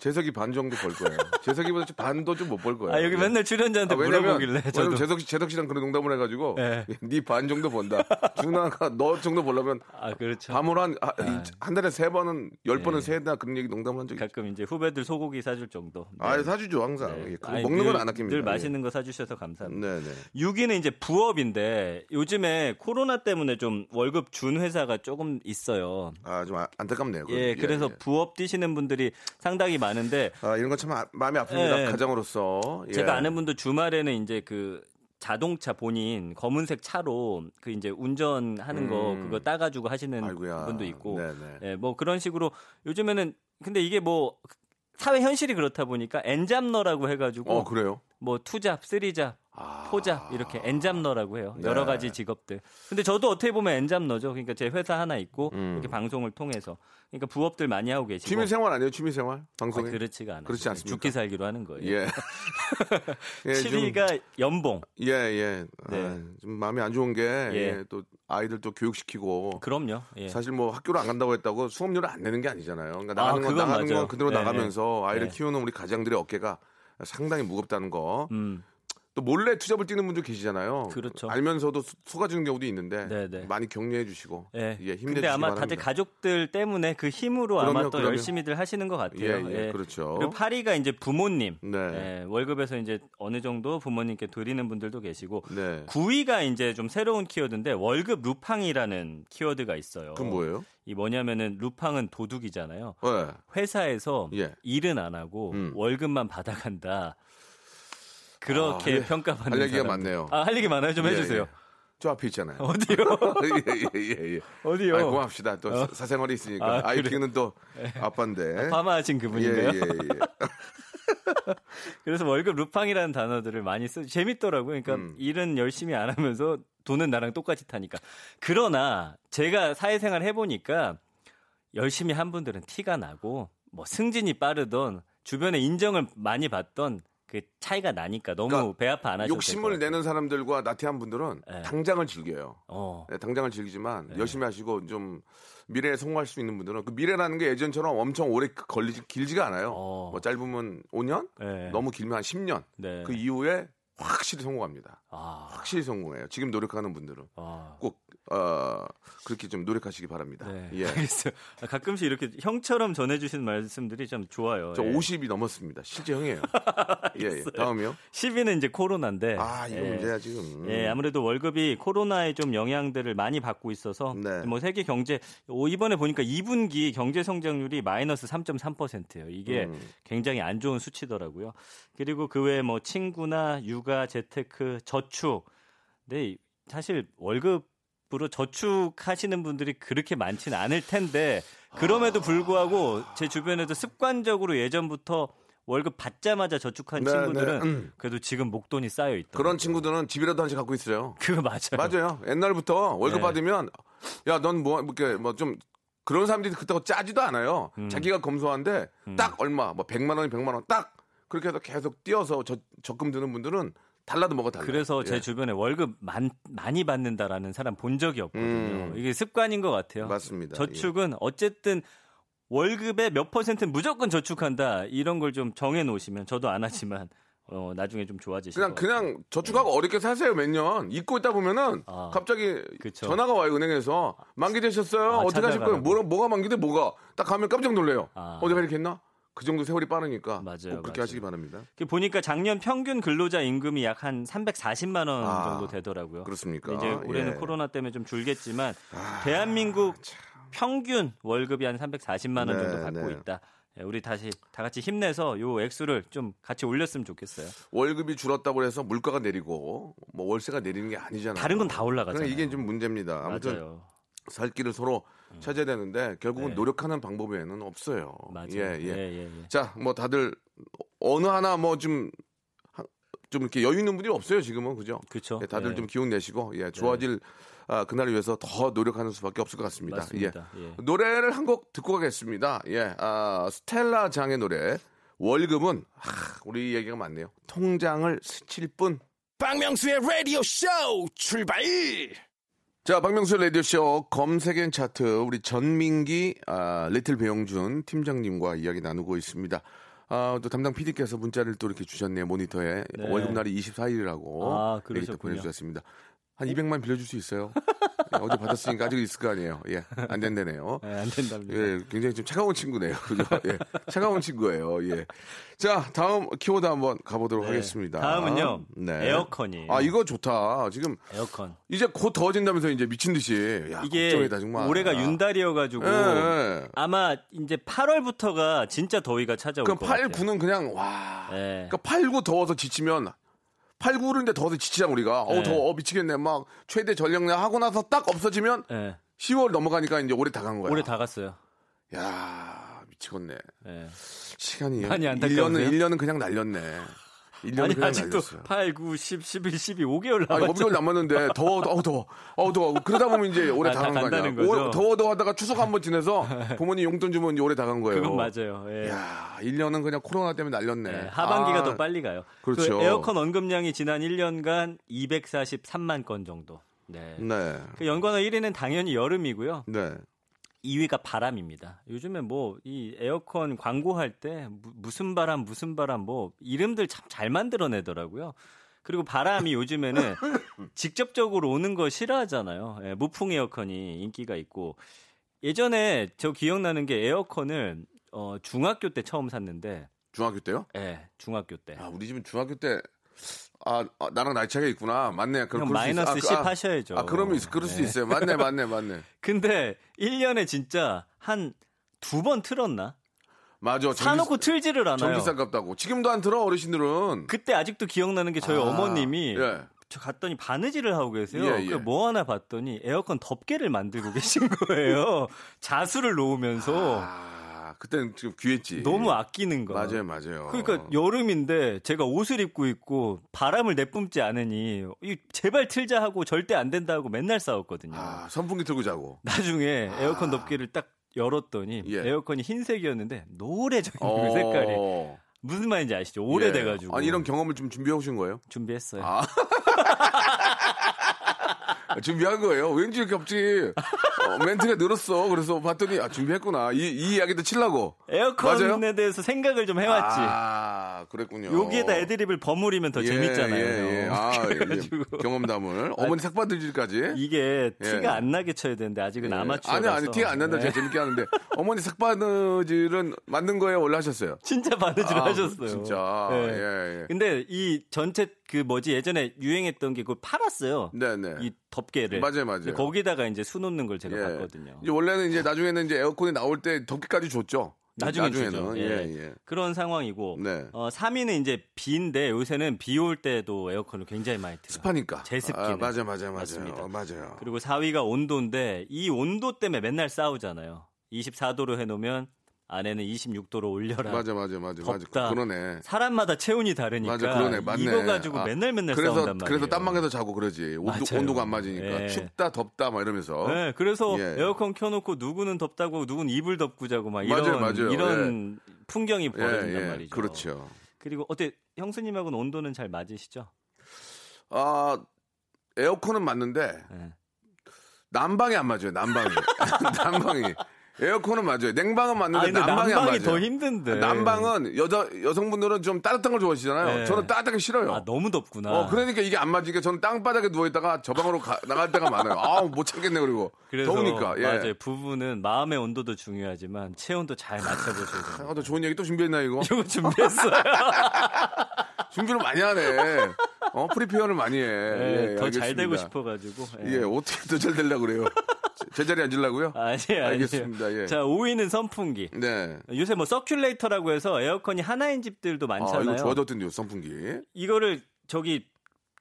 [SPEAKER 2] 재석이 반 정도 벌 거예요. 재석이보다 좀 반도 좀 못 벌 거예요.
[SPEAKER 4] 아 여기
[SPEAKER 2] 예.
[SPEAKER 4] 맨날 출연자한테
[SPEAKER 2] 아, 왜냐면,
[SPEAKER 4] 물어보길래 저도
[SPEAKER 2] 재석 씨, 재석 씨랑 그런 농담을 해가지고
[SPEAKER 4] 네.
[SPEAKER 2] 네반 정도 번다. 준아가 너 정도 벌려면
[SPEAKER 4] 아 그렇죠.
[SPEAKER 2] 밤을 한, 아, 이- 한 달에 세 번은 열 번은
[SPEAKER 4] 네.
[SPEAKER 2] 세다 그런 얘기 농담을 한 적이.
[SPEAKER 4] 가끔 이제 후배들 소고기 사줄 정도. 네.
[SPEAKER 2] 아, 사주죠 항상.
[SPEAKER 4] 네.
[SPEAKER 2] 예,
[SPEAKER 4] 아니,
[SPEAKER 2] 먹는
[SPEAKER 4] 늘-
[SPEAKER 2] 건안 아낍니다.
[SPEAKER 4] 늘 맛있는 거 사주셔서 감사합니다.
[SPEAKER 2] 네, 네.
[SPEAKER 4] 6위는 이제 부업인데 요즘에 코로나 때문에 좀 월급 준 회사가 조금 있어요.
[SPEAKER 2] 아, 좀 아- 안타깝네요. 그건.
[SPEAKER 4] 예, 그래서
[SPEAKER 2] 예.
[SPEAKER 4] 부업 뛰시는 분들이 상당히 많 은데
[SPEAKER 2] 아, 이런 건참 아- 마음이 아픕니다.
[SPEAKER 4] 예.
[SPEAKER 2] 가장으로서. 예.
[SPEAKER 4] 제가 아는 분도 주말에는 이제 그 자동차 본인 검은색 차로 그 이제 운전하는 거
[SPEAKER 2] 음.
[SPEAKER 4] 그거 따가지고 하시는
[SPEAKER 2] 아이고야.
[SPEAKER 4] 분도 있고
[SPEAKER 2] 네네.
[SPEAKER 4] 예, 뭐 그런 식으로 요즘에는 근데 이게 뭐 사회 현실이 그렇다 보니까 엔잡러라고 해가지고
[SPEAKER 2] 어, 그래요?
[SPEAKER 4] 뭐 투잡, 쓰리잡 포잡 이렇게 엔잡너라고 해요.
[SPEAKER 2] 아. 네.
[SPEAKER 4] 여러 가지 직업들. 근데 저도 어떻게 보면 엔잡너죠. 그러니까 제 회사 하나 있고
[SPEAKER 2] 음.
[SPEAKER 4] 이렇게 방송을 통해서 그러니까 부업들 많이 하고 계시고
[SPEAKER 2] 취미 생활 아니에요? 취미 생활?
[SPEAKER 4] 아,
[SPEAKER 2] 방송에?
[SPEAKER 4] 그렇지가 않아요.
[SPEAKER 2] 그렇지 않습니까?
[SPEAKER 4] 죽기 살기로 하는 거예요.
[SPEAKER 2] 예. 예, 좀-
[SPEAKER 4] 7위가 연봉.
[SPEAKER 2] 예, 예.
[SPEAKER 4] 네.
[SPEAKER 2] 아, 좀 마음이 안 좋은 게,
[SPEAKER 4] 예.
[SPEAKER 2] 예, 또 아이들 또 교육시키고.
[SPEAKER 4] 그럼요. 예.
[SPEAKER 2] 사실 뭐 학교를 안 간다고 했다고 수업료를 안 내는 게 아니잖아요. 그러니까
[SPEAKER 4] 아,
[SPEAKER 2] 나가는 건
[SPEAKER 4] 그건
[SPEAKER 2] 나가는
[SPEAKER 4] 맞아요.
[SPEAKER 2] 건 그대로
[SPEAKER 4] 네,
[SPEAKER 2] 나가면서 아이를
[SPEAKER 4] 네.
[SPEAKER 2] 키우는 우리 가장들의 어깨가 상당히 무겁다는 거.
[SPEAKER 4] 음.
[SPEAKER 2] 또 몰래 투잡을 뛰는 분들 계시잖아요.
[SPEAKER 4] 그렇죠.
[SPEAKER 2] 알면서도 수- 속아주는 경우도 있는데
[SPEAKER 4] 네, 네.
[SPEAKER 2] 많이 격려해 주시고
[SPEAKER 4] 예.
[SPEAKER 2] 예, 힘내 주시기
[SPEAKER 4] 근데 아마. 다들 가족들 때문에 그 힘으로 아마
[SPEAKER 2] 그럼요,
[SPEAKER 4] 또
[SPEAKER 2] 그럼요.
[SPEAKER 4] 열심히들 하시는 것 같아요.
[SPEAKER 2] 예, 예, 그렇죠.
[SPEAKER 4] 그리고 8위가 이제 부모님.
[SPEAKER 2] 네.
[SPEAKER 4] 예, 월급에서 이제 어느 정도 부모님께 드리는 분들도 계시고
[SPEAKER 2] 네.
[SPEAKER 4] 9위가 이제 좀 새로운 키워드인데 월급 루팡이라는 키워드가 있어요.
[SPEAKER 2] 그건 뭐예요?
[SPEAKER 4] 이 뭐냐면은 루팡은 도둑이잖아요.
[SPEAKER 2] 예.
[SPEAKER 4] 회사에서
[SPEAKER 2] 예.
[SPEAKER 4] 일은 안 하고
[SPEAKER 2] 음.
[SPEAKER 4] 월급만 받아간다. 그렇게
[SPEAKER 2] 아, 할-
[SPEAKER 4] 평가받는
[SPEAKER 2] 할 얘기가
[SPEAKER 4] 사람들.
[SPEAKER 2] 많네요.
[SPEAKER 4] 아, 할 얘기 많아요. 좀
[SPEAKER 2] 예,
[SPEAKER 4] 해주세요.
[SPEAKER 2] 예. 저 앞에 있잖아요.
[SPEAKER 4] 어디요?
[SPEAKER 2] 예, 예, 예, 예.
[SPEAKER 4] 어디요?
[SPEAKER 2] 아이, 고맙습니다. 또
[SPEAKER 4] 어?
[SPEAKER 2] 사생활이 있으니까.
[SPEAKER 4] 아,
[SPEAKER 2] 아, 이
[SPEAKER 4] 그래.
[SPEAKER 2] 키우는 또 아빠인데.
[SPEAKER 4] 파마하신
[SPEAKER 2] 예,
[SPEAKER 4] 그분인데요.
[SPEAKER 2] 예, 예.
[SPEAKER 4] 그래서 월급 루팡이라는 단어들을 많이 쓰 재밌더라고요. 그러니까
[SPEAKER 2] 음.
[SPEAKER 4] 일은 열심히 안 하면서 돈은 나랑 똑같이 타니까. 그러나 제가 사회생활 해보니까 열심히 한 분들은 티가 나고 뭐 승진이 빠르던 주변에 인정을 많이 받던 그 차이가 나니까 너무
[SPEAKER 2] 그러니까
[SPEAKER 4] 배 아파 안 하셔도
[SPEAKER 2] 욕심을. 내는 사람들과 나태한 분들은
[SPEAKER 4] 네.
[SPEAKER 2] 당장을 즐겨요.
[SPEAKER 4] 어.
[SPEAKER 2] 네, 당장을 즐기지만
[SPEAKER 4] 네.
[SPEAKER 2] 열심히 하시고 좀 미래에 성공할 수 있는 분들은 그 미래라는 게 예전처럼 엄청 오래 걸리지 길지가 않아요.
[SPEAKER 4] 어.
[SPEAKER 2] 뭐 짧으면 5년,
[SPEAKER 4] 네.
[SPEAKER 2] 너무 길면 한 10년.
[SPEAKER 4] 네.
[SPEAKER 2] 그 이후에 확실히 성공합니다.
[SPEAKER 4] 아.
[SPEAKER 2] 확실히 성공해요. 지금 노력하는 분들은
[SPEAKER 4] 아.
[SPEAKER 2] 꼭 어, 그렇게 좀 노력하시기 바랍니다.
[SPEAKER 4] 네.
[SPEAKER 2] 예.
[SPEAKER 4] 알겠어요. 아, 가끔씩 이렇게 형처럼 전해주시는 말씀들이 참 좋아요.
[SPEAKER 2] 저
[SPEAKER 4] 예.
[SPEAKER 2] 50이 넘었습니다. 실제 형이에요. 예, 예. 다음이요.
[SPEAKER 4] 10위는 이제 코로나인데.
[SPEAKER 2] 아, 이거
[SPEAKER 4] 예.
[SPEAKER 2] 문제야 지금.
[SPEAKER 4] 예, 아무래도 월급이 코로나의 좀 영향들을 많이 받고 있어서
[SPEAKER 2] 네.
[SPEAKER 4] 뭐 세계 경제 오, 이번에 보니까 2분기 경제 성장률이 마이너스 3.3%예요. 이게
[SPEAKER 2] 음.
[SPEAKER 4] 굉장히 안 좋은 수치더라고요. 그리고 그 외에 뭐 친구나 육아, 재테크, 저축. 근데 사실 월급 으로 저축하시는 분들이 그렇게 많지는 않을 텐데 그럼에도 불구하고 제 주변에도 습관적으로 예전부터 월급 받자마자 저축한
[SPEAKER 2] 네,
[SPEAKER 4] 친구들은
[SPEAKER 2] 네. 음.
[SPEAKER 4] 그래도 지금 목돈이 쌓여 있다.
[SPEAKER 2] 그런 친구들은 집이라도 한채 갖고 있어요.
[SPEAKER 4] 그거 맞아요.
[SPEAKER 2] 맞아요. 옛날부터 월급
[SPEAKER 4] 네.
[SPEAKER 2] 받으면 야 넌 뭐 이렇게 뭐 좀 그런 사람들이 그렇다고 짜지도 않아요.
[SPEAKER 4] 음.
[SPEAKER 2] 자기가 검소한데 딱 얼마 뭐 100만 원이 100만 원 딱 그렇게 해서 계속 띄어서 저, 적금 드는 분들은 달라도 뭐가 달라요.
[SPEAKER 4] 그래서 제
[SPEAKER 2] 예.
[SPEAKER 4] 주변에 월급 많, 많이 받는다라는 사람 본 적이 없거든요.
[SPEAKER 2] 음.
[SPEAKER 4] 이게 습관인 것 같아요.
[SPEAKER 2] 맞습니다. 예.
[SPEAKER 4] 저축은 어쨌든 월급의 몇 퍼센트는 무조건 저축한다 이런 걸 좀 정해 놓으시면 저도 안 하지만 어, 나중에 좀 좋아지실
[SPEAKER 2] 그냥. 그냥 저축하고 어렵게 사세요 몇 년 잊고 있다 보면은
[SPEAKER 4] 아.
[SPEAKER 2] 갑자기
[SPEAKER 4] 그쵸.
[SPEAKER 2] 전화가 와요 은행에서 만기되셨어요
[SPEAKER 4] 아,
[SPEAKER 2] 어떻게 하실 거예요. 뭐가 뭐가 만기돼 뭐가 딱 가면 깜짝 놀래요
[SPEAKER 4] 아.
[SPEAKER 2] 어디가 이렇게 했나 그 정도 세월이 빠르니까
[SPEAKER 4] 맞아요,
[SPEAKER 2] 꼭 그렇게
[SPEAKER 4] 맞아요.
[SPEAKER 2] 하시기 바랍니다
[SPEAKER 4] 그 보니까 작년 평균 근로자 임금이 약 한 340만 원
[SPEAKER 2] 아,
[SPEAKER 4] 정도 되더라고요.
[SPEAKER 2] 그렇습니까
[SPEAKER 4] 이제 올해는
[SPEAKER 2] 예. 아,
[SPEAKER 4] 코로나 때문에 좀 줄겠지만 대한민국 평균 월급이 한 340만 원
[SPEAKER 2] 네,
[SPEAKER 4] 정도 받고
[SPEAKER 2] 네.
[SPEAKER 4] 있다. 예, 우리 다시 다 같이 힘내서 요 액수를 좀 같이 올렸으면 좋겠어요.
[SPEAKER 2] 월급이 줄었다고 해서 물가가 내리고 뭐 월세가 내리는 게 아니잖아요
[SPEAKER 4] 다른 건 다 올라가잖아요.
[SPEAKER 2] 그러니까 이게 좀 문제입니다 아무튼
[SPEAKER 4] 맞아요. 음.
[SPEAKER 2] 살 길을 서로 찾아야 되는데 결국은
[SPEAKER 4] 네.
[SPEAKER 2] 노력하는 방법 외에는 없어요
[SPEAKER 4] 맞아요.
[SPEAKER 2] 예, 예.
[SPEAKER 4] 예, 예, 예.
[SPEAKER 2] 자, 뭐 다들 어느 하나 뭐좀좀 이렇게 여유 있는 분들이 없어요 지금은 그죠?
[SPEAKER 4] 그렇죠.
[SPEAKER 2] 예, 다들
[SPEAKER 4] 예.
[SPEAKER 2] 좀 기운 내시고 예, 좋아질 아, 그날을 위해서 더 노력하는 수밖에 없을 것 같습니다.
[SPEAKER 4] 맞습니다.
[SPEAKER 2] 예.
[SPEAKER 4] 예.
[SPEAKER 2] 노래를 한 곡 듣고 가겠습니다. 예, 아, 스텔라 장의 노래 월급은 하, 우리 얘기가 많네요. 통장을 스칠 뿐.
[SPEAKER 1] 박명수의 라디오 쇼 출발
[SPEAKER 2] 자, 박명수 라디오쇼 검색엔 차트 우리 전민기 아, 리틀 배용준 팀장님과 이야기 나누고 있습니다. 아, 또 담당 PD께서 문자를 또 이렇게 주셨네요 모니터에
[SPEAKER 4] 네.
[SPEAKER 2] 월급날이 24일이라고
[SPEAKER 4] 아,
[SPEAKER 2] 또
[SPEAKER 4] 그러셨군요.
[SPEAKER 2] 보내주셨습니다. 한 200만 빌려줄 수 있어요? 예, 어제 받았으니까 아직 있을 거 아니에요. 예, 안 된다네요.
[SPEAKER 4] 예, 안 된답니다.
[SPEAKER 2] 예, 굉장히 좀 차가운 친구네요. 그죠? 예, 차가운 친구예요. 예. 자, 다음 키워드 한번 가보도록
[SPEAKER 4] 네.
[SPEAKER 2] 하겠습니다.
[SPEAKER 4] 다음은요.
[SPEAKER 2] 네.
[SPEAKER 4] 에어컨이에요.
[SPEAKER 2] 아, 이거 좋다. 지금
[SPEAKER 4] 에어컨.
[SPEAKER 2] 이제 곧 더워진다면서 이제 미친 듯이. 야,
[SPEAKER 4] 이게
[SPEAKER 2] 걱정이다 정말.
[SPEAKER 4] 올해가 윤달이어가지고
[SPEAKER 2] 예, 예.
[SPEAKER 4] 아마 이제 8월부터가 진짜 더위가 찾아올
[SPEAKER 2] 그럼
[SPEAKER 4] 것
[SPEAKER 2] 8,
[SPEAKER 4] 같아요.
[SPEAKER 2] 9는 그냥 와.
[SPEAKER 4] 예.
[SPEAKER 2] 그러니까 8, 9 더워서 지치면 8, 9는 더워서 지치잖아 우리가. 어
[SPEAKER 4] 네.
[SPEAKER 2] 더워 어, 미치겠네. 막 최대 전력량 하고 나서 딱 없어지면
[SPEAKER 4] 예.
[SPEAKER 2] 10월 넘어가니까 이제 올해 다 간 거야.
[SPEAKER 4] 올해 다 갔어요.
[SPEAKER 2] 야 미치겠네.
[SPEAKER 4] 예.
[SPEAKER 2] 시간이
[SPEAKER 4] 많이
[SPEAKER 2] 1년은
[SPEAKER 4] 안타까우세요?
[SPEAKER 2] 1년은 그냥 날렸네. 1년이
[SPEAKER 4] 아니 아직도
[SPEAKER 2] 날렸어요.
[SPEAKER 4] 8, 9, 10, 11, 12, 5개월
[SPEAKER 2] 아니,
[SPEAKER 4] 남았죠.
[SPEAKER 2] 5개월 남았는데 더워, 더워, 더워, 어, 더워. 그러다 보면 이제 올해
[SPEAKER 4] 아,
[SPEAKER 2] 다다간거 아니야. 오- 더워, 더워 하다가 추석 한 번 지내서 부모님 용돈 주면 이제 올해 다간 거예요.
[SPEAKER 4] 그건 맞아요. 예.
[SPEAKER 2] 야, 1년은 그냥 코로나 때문에 날렸네.
[SPEAKER 4] 네, 하반기가
[SPEAKER 2] 아,
[SPEAKER 4] 더 빨리 가요.
[SPEAKER 2] 그렇죠.
[SPEAKER 4] 그 에어컨 언급량이 지난 1년간 243만 건 정도. 네.
[SPEAKER 2] 네.
[SPEAKER 4] 그 연관어 1위는 당연히 여름이고요.
[SPEAKER 2] 네.
[SPEAKER 4] 2위가 바람입니다. 요즘에 뭐 이 에어컨 광고할 때 무- 무슨 바람 무슨 바람 뭐 이름들 참 잘 만들어내더라고요. 그리고 바람이 요즘에는 직접적으로 오는 거 싫어하잖아요. 예, 무풍 에어컨이 인기가 있고 예전에 저 기억나는 게 에어컨을 어, 중학교 때 처음 샀는데
[SPEAKER 2] 중학교 때요?
[SPEAKER 4] 예, 중학교 때.
[SPEAKER 2] 아, 우리 집은 중학교 때 아, 아, 나랑 나이 차이가 있구나. 맞네. 그,
[SPEAKER 4] 형
[SPEAKER 2] 그럴 수.
[SPEAKER 4] 마이너스
[SPEAKER 2] 아,
[SPEAKER 4] 10
[SPEAKER 2] 아,
[SPEAKER 4] 하셔야죠.
[SPEAKER 2] 아, 그러면 있- 그럴 수
[SPEAKER 4] 예.
[SPEAKER 2] 있어요. 맞네, 맞네, 맞네.
[SPEAKER 4] 근데 1년에 진짜 한 두 번 틀었나?
[SPEAKER 2] 맞아. 전기-
[SPEAKER 4] 사놓고 틀지를 않아요.
[SPEAKER 2] 전기세 아깝다고. 지금도 안 들어 어르신들은.
[SPEAKER 4] 그때 아직도 기억나는 게 저희
[SPEAKER 2] 아,
[SPEAKER 4] 어머님이
[SPEAKER 2] 예.
[SPEAKER 4] 저 갔더니 바느질을 하고 계세요.
[SPEAKER 2] 예, 예.
[SPEAKER 4] 그뭐 하나 봤더니 에어컨 덮개를 만들고 계신 거예요. 자수를 놓으면서
[SPEAKER 2] 아, 그때는 지금 귀했지.
[SPEAKER 4] 너무 아끼는 거.
[SPEAKER 2] 맞아요, 맞아요.
[SPEAKER 4] 그러니까 여름인데 제가 옷을 입고 있고 바람을 내뿜지 않으니 이 제발 틀자 하고 절대 안 된다 하고 맨날 싸웠거든요.
[SPEAKER 2] 아, 선풍기 틀고 자고.
[SPEAKER 4] 나중에 에어컨 덮개를 딱 열었더니
[SPEAKER 2] 예.
[SPEAKER 4] 에어컨이 흰색이었는데 노래져 있는
[SPEAKER 2] 어.
[SPEAKER 4] 그 색깔이 무슨 말인지 아시죠? 오래돼가지고
[SPEAKER 2] 예. 아니, 이런 경험을 좀 준비해 오신 거예요?
[SPEAKER 4] 준비했어요.
[SPEAKER 2] 아. 준비한 거예요. 왠지 이렇게 갑자기 어, 멘트가 늘었어. 그래서 봤더니 아, 준비했구나. 이, 이 이야기도 치려고.
[SPEAKER 4] 에어컨에
[SPEAKER 2] 맞아요?
[SPEAKER 4] 대해서 생각을 좀 해왔지.
[SPEAKER 2] 아, 그랬군요.
[SPEAKER 4] 여기에다 애드립을 버무리면 더
[SPEAKER 2] 예,
[SPEAKER 4] 재밌잖아요.
[SPEAKER 2] 예, 예. 아,
[SPEAKER 4] 그래가지고
[SPEAKER 2] 예. 경험담을 어머니 삭바느질까지.
[SPEAKER 4] 이게
[SPEAKER 2] 예.
[SPEAKER 4] 티가 안 나게 쳐야 되는데 아직은
[SPEAKER 2] 예.
[SPEAKER 4] 아마추어.
[SPEAKER 2] 아니 아니 티가 안 난다. 제가 재밌게 하는데 어머니 삭바느질은 만든 거예요. 원래 하셨어요.
[SPEAKER 4] 진짜 바느질
[SPEAKER 2] 아,
[SPEAKER 4] 하셨어요.
[SPEAKER 2] 진짜.
[SPEAKER 4] 예.
[SPEAKER 2] 예, 예.
[SPEAKER 4] 근데 이 전체 그 뭐지 예전에 유행했던 게 그걸 팔았어요.
[SPEAKER 2] 네네.
[SPEAKER 4] 이 덮개를.
[SPEAKER 2] 맞아요, 맞아요.
[SPEAKER 4] 거기다가 이제 수 놓는 걸 제가
[SPEAKER 2] 예.
[SPEAKER 4] 봤거든요.
[SPEAKER 2] 이제 원래는 이제 나중에는 이제 에어컨이 나올 때 덮개까지 줬죠.
[SPEAKER 4] 나중에
[SPEAKER 2] 나중에는. 예,
[SPEAKER 4] 예.
[SPEAKER 2] 예.
[SPEAKER 4] 그런 상황이고
[SPEAKER 2] 네.
[SPEAKER 4] 어, 3위는 이제 비인데 요새는 비 올 때도 에어컨을 굉장히 많이 틀어요.
[SPEAKER 2] 습하니까.
[SPEAKER 4] 제습기는.
[SPEAKER 2] 아, 맞아, 맞아, 맞아요. 어, 맞아요.
[SPEAKER 4] 그리고 4위가 온도인데 이 온도 때문에 맨날 싸우잖아요. 24도로 해 놓으면 아내는 26도로 올려라.
[SPEAKER 2] 맞아, 맞아, 맞아, 맞아.
[SPEAKER 4] 덥다.
[SPEAKER 2] 그러네.
[SPEAKER 4] 사람마다 체온이 다르니까
[SPEAKER 2] 맞아, 그러네, 맞네.
[SPEAKER 4] 이거 가지고
[SPEAKER 2] 아,
[SPEAKER 4] 맨날 맨날
[SPEAKER 2] 그래서
[SPEAKER 4] 싸운단 말이에요.
[SPEAKER 2] 그래서 딴방에서 자고 그러지. 온도,
[SPEAKER 4] 맞아요.
[SPEAKER 2] 온도가 안 맞으니까
[SPEAKER 4] 예.
[SPEAKER 2] 춥다, 덥다, 막 이러면서.
[SPEAKER 4] 네, 그래서
[SPEAKER 2] 예.
[SPEAKER 4] 에어컨 켜놓고 누구는 덥다고 누구는 이불 덮고 자고 막 이런
[SPEAKER 2] 맞아요, 맞아요.
[SPEAKER 4] 이런 풍경이
[SPEAKER 2] 예,
[SPEAKER 4] 벌어진단
[SPEAKER 2] 예.
[SPEAKER 4] 말이죠.
[SPEAKER 2] 그렇죠.
[SPEAKER 4] 그리고 어때 형수님하고는 온도는 잘 맞으시죠?
[SPEAKER 2] 아 에어컨은 맞는데
[SPEAKER 4] 예.
[SPEAKER 2] 난방이 안 맞아요. 난방이. 난방이. 에어컨은 맞아요. 냉방은
[SPEAKER 4] 아
[SPEAKER 2] 맞는데
[SPEAKER 4] 근데
[SPEAKER 2] 난방이, 안
[SPEAKER 4] 난방이
[SPEAKER 2] 맞아요.
[SPEAKER 4] 더 힘든데.
[SPEAKER 2] 난방은 여자 여성분들은 좀 따뜻한 걸 좋아하시잖아요.
[SPEAKER 4] 네.
[SPEAKER 2] 저는 따뜻하게 싫어요.
[SPEAKER 4] 아 너무 덥구나.
[SPEAKER 2] 어, 그러니까 이게 안 맞으니까 저는 땅바닥에 누워 있다가 저 방으로 가- 나갈 때가 많아요. 아우, 못 참겠네, 그리고.
[SPEAKER 4] 그래서
[SPEAKER 2] 더우니까, 예.
[SPEAKER 4] 맞아요. 부부는 마음의 온도도 중요하지만 체온도 잘 맞춰보셔야 돼요.
[SPEAKER 2] 아, 또 좋은 얘기 또 준비했나, 이거?
[SPEAKER 4] 이거 준비했어요.
[SPEAKER 2] 준비를 많이 하네. 어, prepare를 많이 해. 예,
[SPEAKER 4] 더잘
[SPEAKER 2] 알겠습니다.
[SPEAKER 4] 되고 싶어가지고.
[SPEAKER 2] 예, 어떻게 더 잘 되려고 그래요? 제- 제자리에 앉으려고요?
[SPEAKER 4] 아니, 아니.
[SPEAKER 2] 알겠습니다, 예.
[SPEAKER 4] 자, 5위는 선풍기.
[SPEAKER 2] 네.
[SPEAKER 4] 요새 뭐 서큘레이터라고 해서 에어컨이 하나인 집들도
[SPEAKER 2] 아,
[SPEAKER 4] 많잖아요.
[SPEAKER 2] 이거 좋아졌던데요, 선풍기.
[SPEAKER 4] 이거를 저기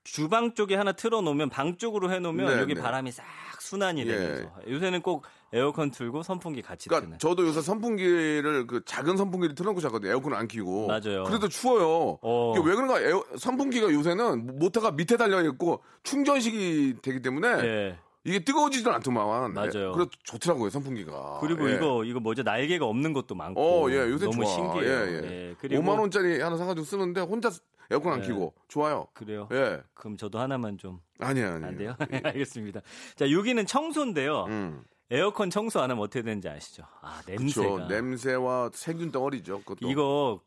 [SPEAKER 4] 주방 쪽에 하나 틀어놓으면 방 쪽으로 해놓으면
[SPEAKER 2] 네,
[SPEAKER 4] 여기
[SPEAKER 2] 네.
[SPEAKER 4] 바람이 싹 순환이
[SPEAKER 2] 예.
[SPEAKER 4] 되면서 요새는 꼭 에어컨 틀고 선풍기 같이
[SPEAKER 2] 그러니까
[SPEAKER 4] 트는.
[SPEAKER 2] 저도 요새 선풍기를 그 작은 선풍기를 틀어놓고 자거든요. 에어컨을 안 키고.
[SPEAKER 4] 맞아요.
[SPEAKER 2] 그래도 추워요.
[SPEAKER 4] 어.
[SPEAKER 2] 이게 왜 그런가? 에어, 선풍기가 요새는 모터가 밑에 달려 있고 충전식이 되기 때문에
[SPEAKER 4] 예.
[SPEAKER 2] 이게 뜨거워지질 않더만.
[SPEAKER 4] 맞아요.
[SPEAKER 2] 그래서 좋더라고요 선풍기가.
[SPEAKER 4] 그리고
[SPEAKER 2] 예.
[SPEAKER 4] 이거 이거 뭐죠 날개가 없는 것도 많고.
[SPEAKER 2] 어, 예, 요새
[SPEAKER 4] 너무
[SPEAKER 2] 좋아.
[SPEAKER 4] 신기해요.
[SPEAKER 2] 예, 예.
[SPEAKER 4] 예, 그리고
[SPEAKER 2] 5만 원짜리 하나 사가지고 쓰는데 혼자 에어컨 안
[SPEAKER 4] 예.
[SPEAKER 2] 키고 좋아요.
[SPEAKER 4] 그래요.
[SPEAKER 2] 예,
[SPEAKER 4] 그럼 저도 하나만 좀안
[SPEAKER 2] 아니야, 아니야.
[SPEAKER 4] 돼요? 알겠습니다. 자, 6위는 청소인데요.
[SPEAKER 2] 음,
[SPEAKER 4] 에어컨 청소 안 하면 어떻게 되는지 아시죠? 아, 냄새가.
[SPEAKER 2] 그렇죠. 냄새와 세균 덩어리죠. 그것도.
[SPEAKER 4] 이거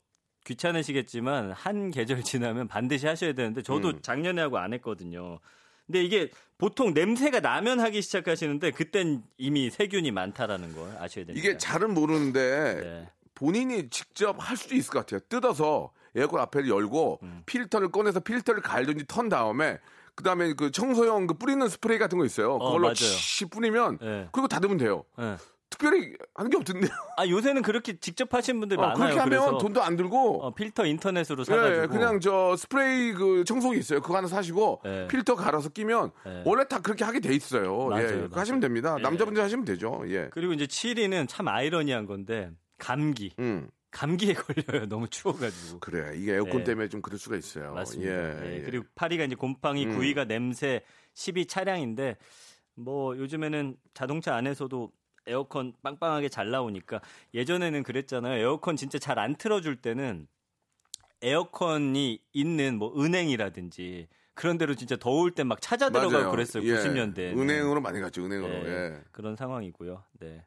[SPEAKER 4] 귀찮으시겠지만 한 계절 지나면 반드시 하셔야 되는데 저도
[SPEAKER 2] 음.
[SPEAKER 4] 작년에 하고 안 했거든요. 근데 이게 보통 냄새가 나면 하기 시작하시는데 그땐 이미 세균이 많다라는 걸 아셔야 됩니다.
[SPEAKER 2] 이게 잘은 모르는데
[SPEAKER 4] 네.
[SPEAKER 2] 본인이 직접 할 수도 있을 것 같아요. 뜯어서 에어컨 앞에를 열고
[SPEAKER 4] 음.
[SPEAKER 2] 필터를 꺼내서 필터를 갈든지 턴 다음에 그다음에 그 청소용 그 뿌리는 스프레이 같은 거 있어요. 그걸로
[SPEAKER 4] 맞아요.
[SPEAKER 2] 치 뿌리면
[SPEAKER 4] 네.
[SPEAKER 2] 그리고 닫으면 돼요.
[SPEAKER 4] 네.
[SPEAKER 2] 특별히 하는 게 없던데요.
[SPEAKER 4] 아 요새는 그렇게 직접 하신 분들 이
[SPEAKER 2] 어,
[SPEAKER 4] 많아요.
[SPEAKER 2] 그렇게 하면 돈도 안 들고
[SPEAKER 4] 어, 필터 인터넷으로
[SPEAKER 2] 예,
[SPEAKER 4] 사가지고
[SPEAKER 2] 그냥 저 스프레이 그 청소기 있어요. 그거 하나 사시고
[SPEAKER 4] 네.
[SPEAKER 2] 필터 갈아서 끼면
[SPEAKER 4] 네.
[SPEAKER 2] 원래 다 그렇게 하게 돼 있어요.
[SPEAKER 4] 맞아요,
[SPEAKER 2] 예,
[SPEAKER 4] 맞아요.
[SPEAKER 2] 하시면 됩니다.
[SPEAKER 4] 예.
[SPEAKER 2] 남자분들 하시면 되죠. 예.
[SPEAKER 4] 그리고 이제 7위는 참 아이러니한 건데 감기.
[SPEAKER 2] 음.
[SPEAKER 4] 감기에 걸려요. 너무 추워가지고.
[SPEAKER 2] 그래 이게 에어컨
[SPEAKER 4] 예.
[SPEAKER 2] 때문에 좀 그럴 수가 있어요.
[SPEAKER 4] 맞습니다.
[SPEAKER 2] 예,
[SPEAKER 4] 예,
[SPEAKER 2] 예.
[SPEAKER 4] 그리고 8위가 이제 곰팡이,
[SPEAKER 2] 음.
[SPEAKER 4] 9위가 냄새, 10위 차량인데 뭐 요즘에는 자동차 안에서도 에어컨 빵빵하게 잘 나오니까 예전에는 그랬잖아요. 에어컨 진짜 잘 안 틀어줄 때는 에어컨이 있는 뭐 은행이라든지 그런 데로 진짜 더울 때막 찾아 들어가고. 그랬어요.
[SPEAKER 2] 예.
[SPEAKER 4] 90년대.
[SPEAKER 2] 은행으로 많이 갔죠. 은행으로.
[SPEAKER 4] 예,
[SPEAKER 2] 예.
[SPEAKER 4] 그런 상황이고요. 네.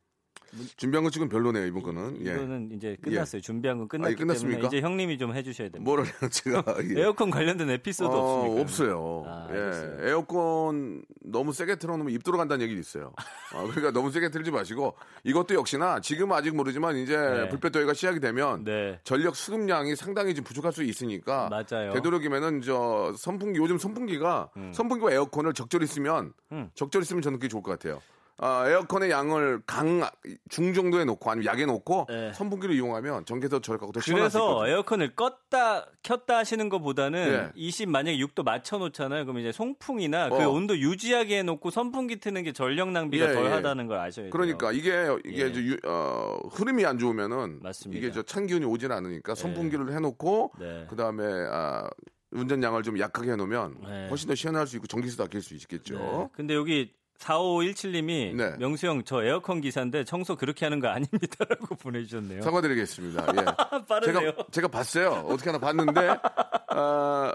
[SPEAKER 2] 준비한 거 지금 별로네요. 이번 거는. 예.
[SPEAKER 4] 이거는 이제 끝났어요. 준비한 건 끝났기
[SPEAKER 2] 아, 끝났습니까?
[SPEAKER 4] 때문에 이제 형님이 좀 해주셔야 됩니다.
[SPEAKER 2] 뭐를 제가 예.
[SPEAKER 4] 에어컨 관련된 에피소드
[SPEAKER 2] 어,
[SPEAKER 4] 없습니까?
[SPEAKER 2] 없어요.
[SPEAKER 4] 아,
[SPEAKER 2] 예. 에어컨 너무 세게 틀어놓으면 입 돌아간다는 얘기도 있어요. 아, 그러니까 너무 세게 틀지 마시고 이것도 역시나 지금 아직 모르지만 이제
[SPEAKER 4] 네.
[SPEAKER 2] 불볕 더위가 시작이 되면
[SPEAKER 4] 네.
[SPEAKER 2] 전력 수급량이 상당히 좀 부족할 수 있으니까
[SPEAKER 4] 맞아요.
[SPEAKER 2] 되도록이면은 저 선풍기 요즘 선풍기가 선풍기와 에어컨을 적절히 쓰면
[SPEAKER 4] 음.
[SPEAKER 2] 적절히 쓰면 저는 그게 좋을 것 같아요. 아, 에어컨의 양을 강 중정도에 놓고 아니면 약에 놓고
[SPEAKER 4] 네.
[SPEAKER 2] 선풍기를 이용하면 전기에서 절약하고 더 시원할 수
[SPEAKER 4] 그래서. 에어컨을 껐다 켰다 하시는 것보다는
[SPEAKER 2] 예.
[SPEAKER 4] 20 만약에 6도 맞춰 놓잖아요. 그럼 이제 송풍이나 그
[SPEAKER 2] 어.
[SPEAKER 4] 온도 유지하게 해 놓고 선풍기 트는 게 전력 낭비가
[SPEAKER 2] 예,
[SPEAKER 4] 덜하다는 걸 아셔야 돼요.
[SPEAKER 2] 그러니까 이게 이게
[SPEAKER 4] 예.
[SPEAKER 2] 이제 유- 어, 흐름이 안 좋으면은
[SPEAKER 4] 맞습니다.
[SPEAKER 2] 이게 저 찬 기운이 오질 않으니까 선풍기를 해 놓고
[SPEAKER 4] 네.
[SPEAKER 2] 그다음에 아, 운전량을 좀 약하게 해놓으면
[SPEAKER 4] 네.
[SPEAKER 2] 훨씬 더 시원할 수 있고 전기세도 아낄 수 있겠죠.
[SPEAKER 4] 네. 근데 여기 4517님이
[SPEAKER 2] 네.
[SPEAKER 4] 명수 형 저 에어컨 기사인데 청소 그렇게 하는 거 아닙니다라고 보내주셨네요.
[SPEAKER 2] 사과드리겠습니다. 예.
[SPEAKER 4] 빠르네요.
[SPEAKER 2] 제가 제가 봤어요. 어떻게 하나 봤는데 아,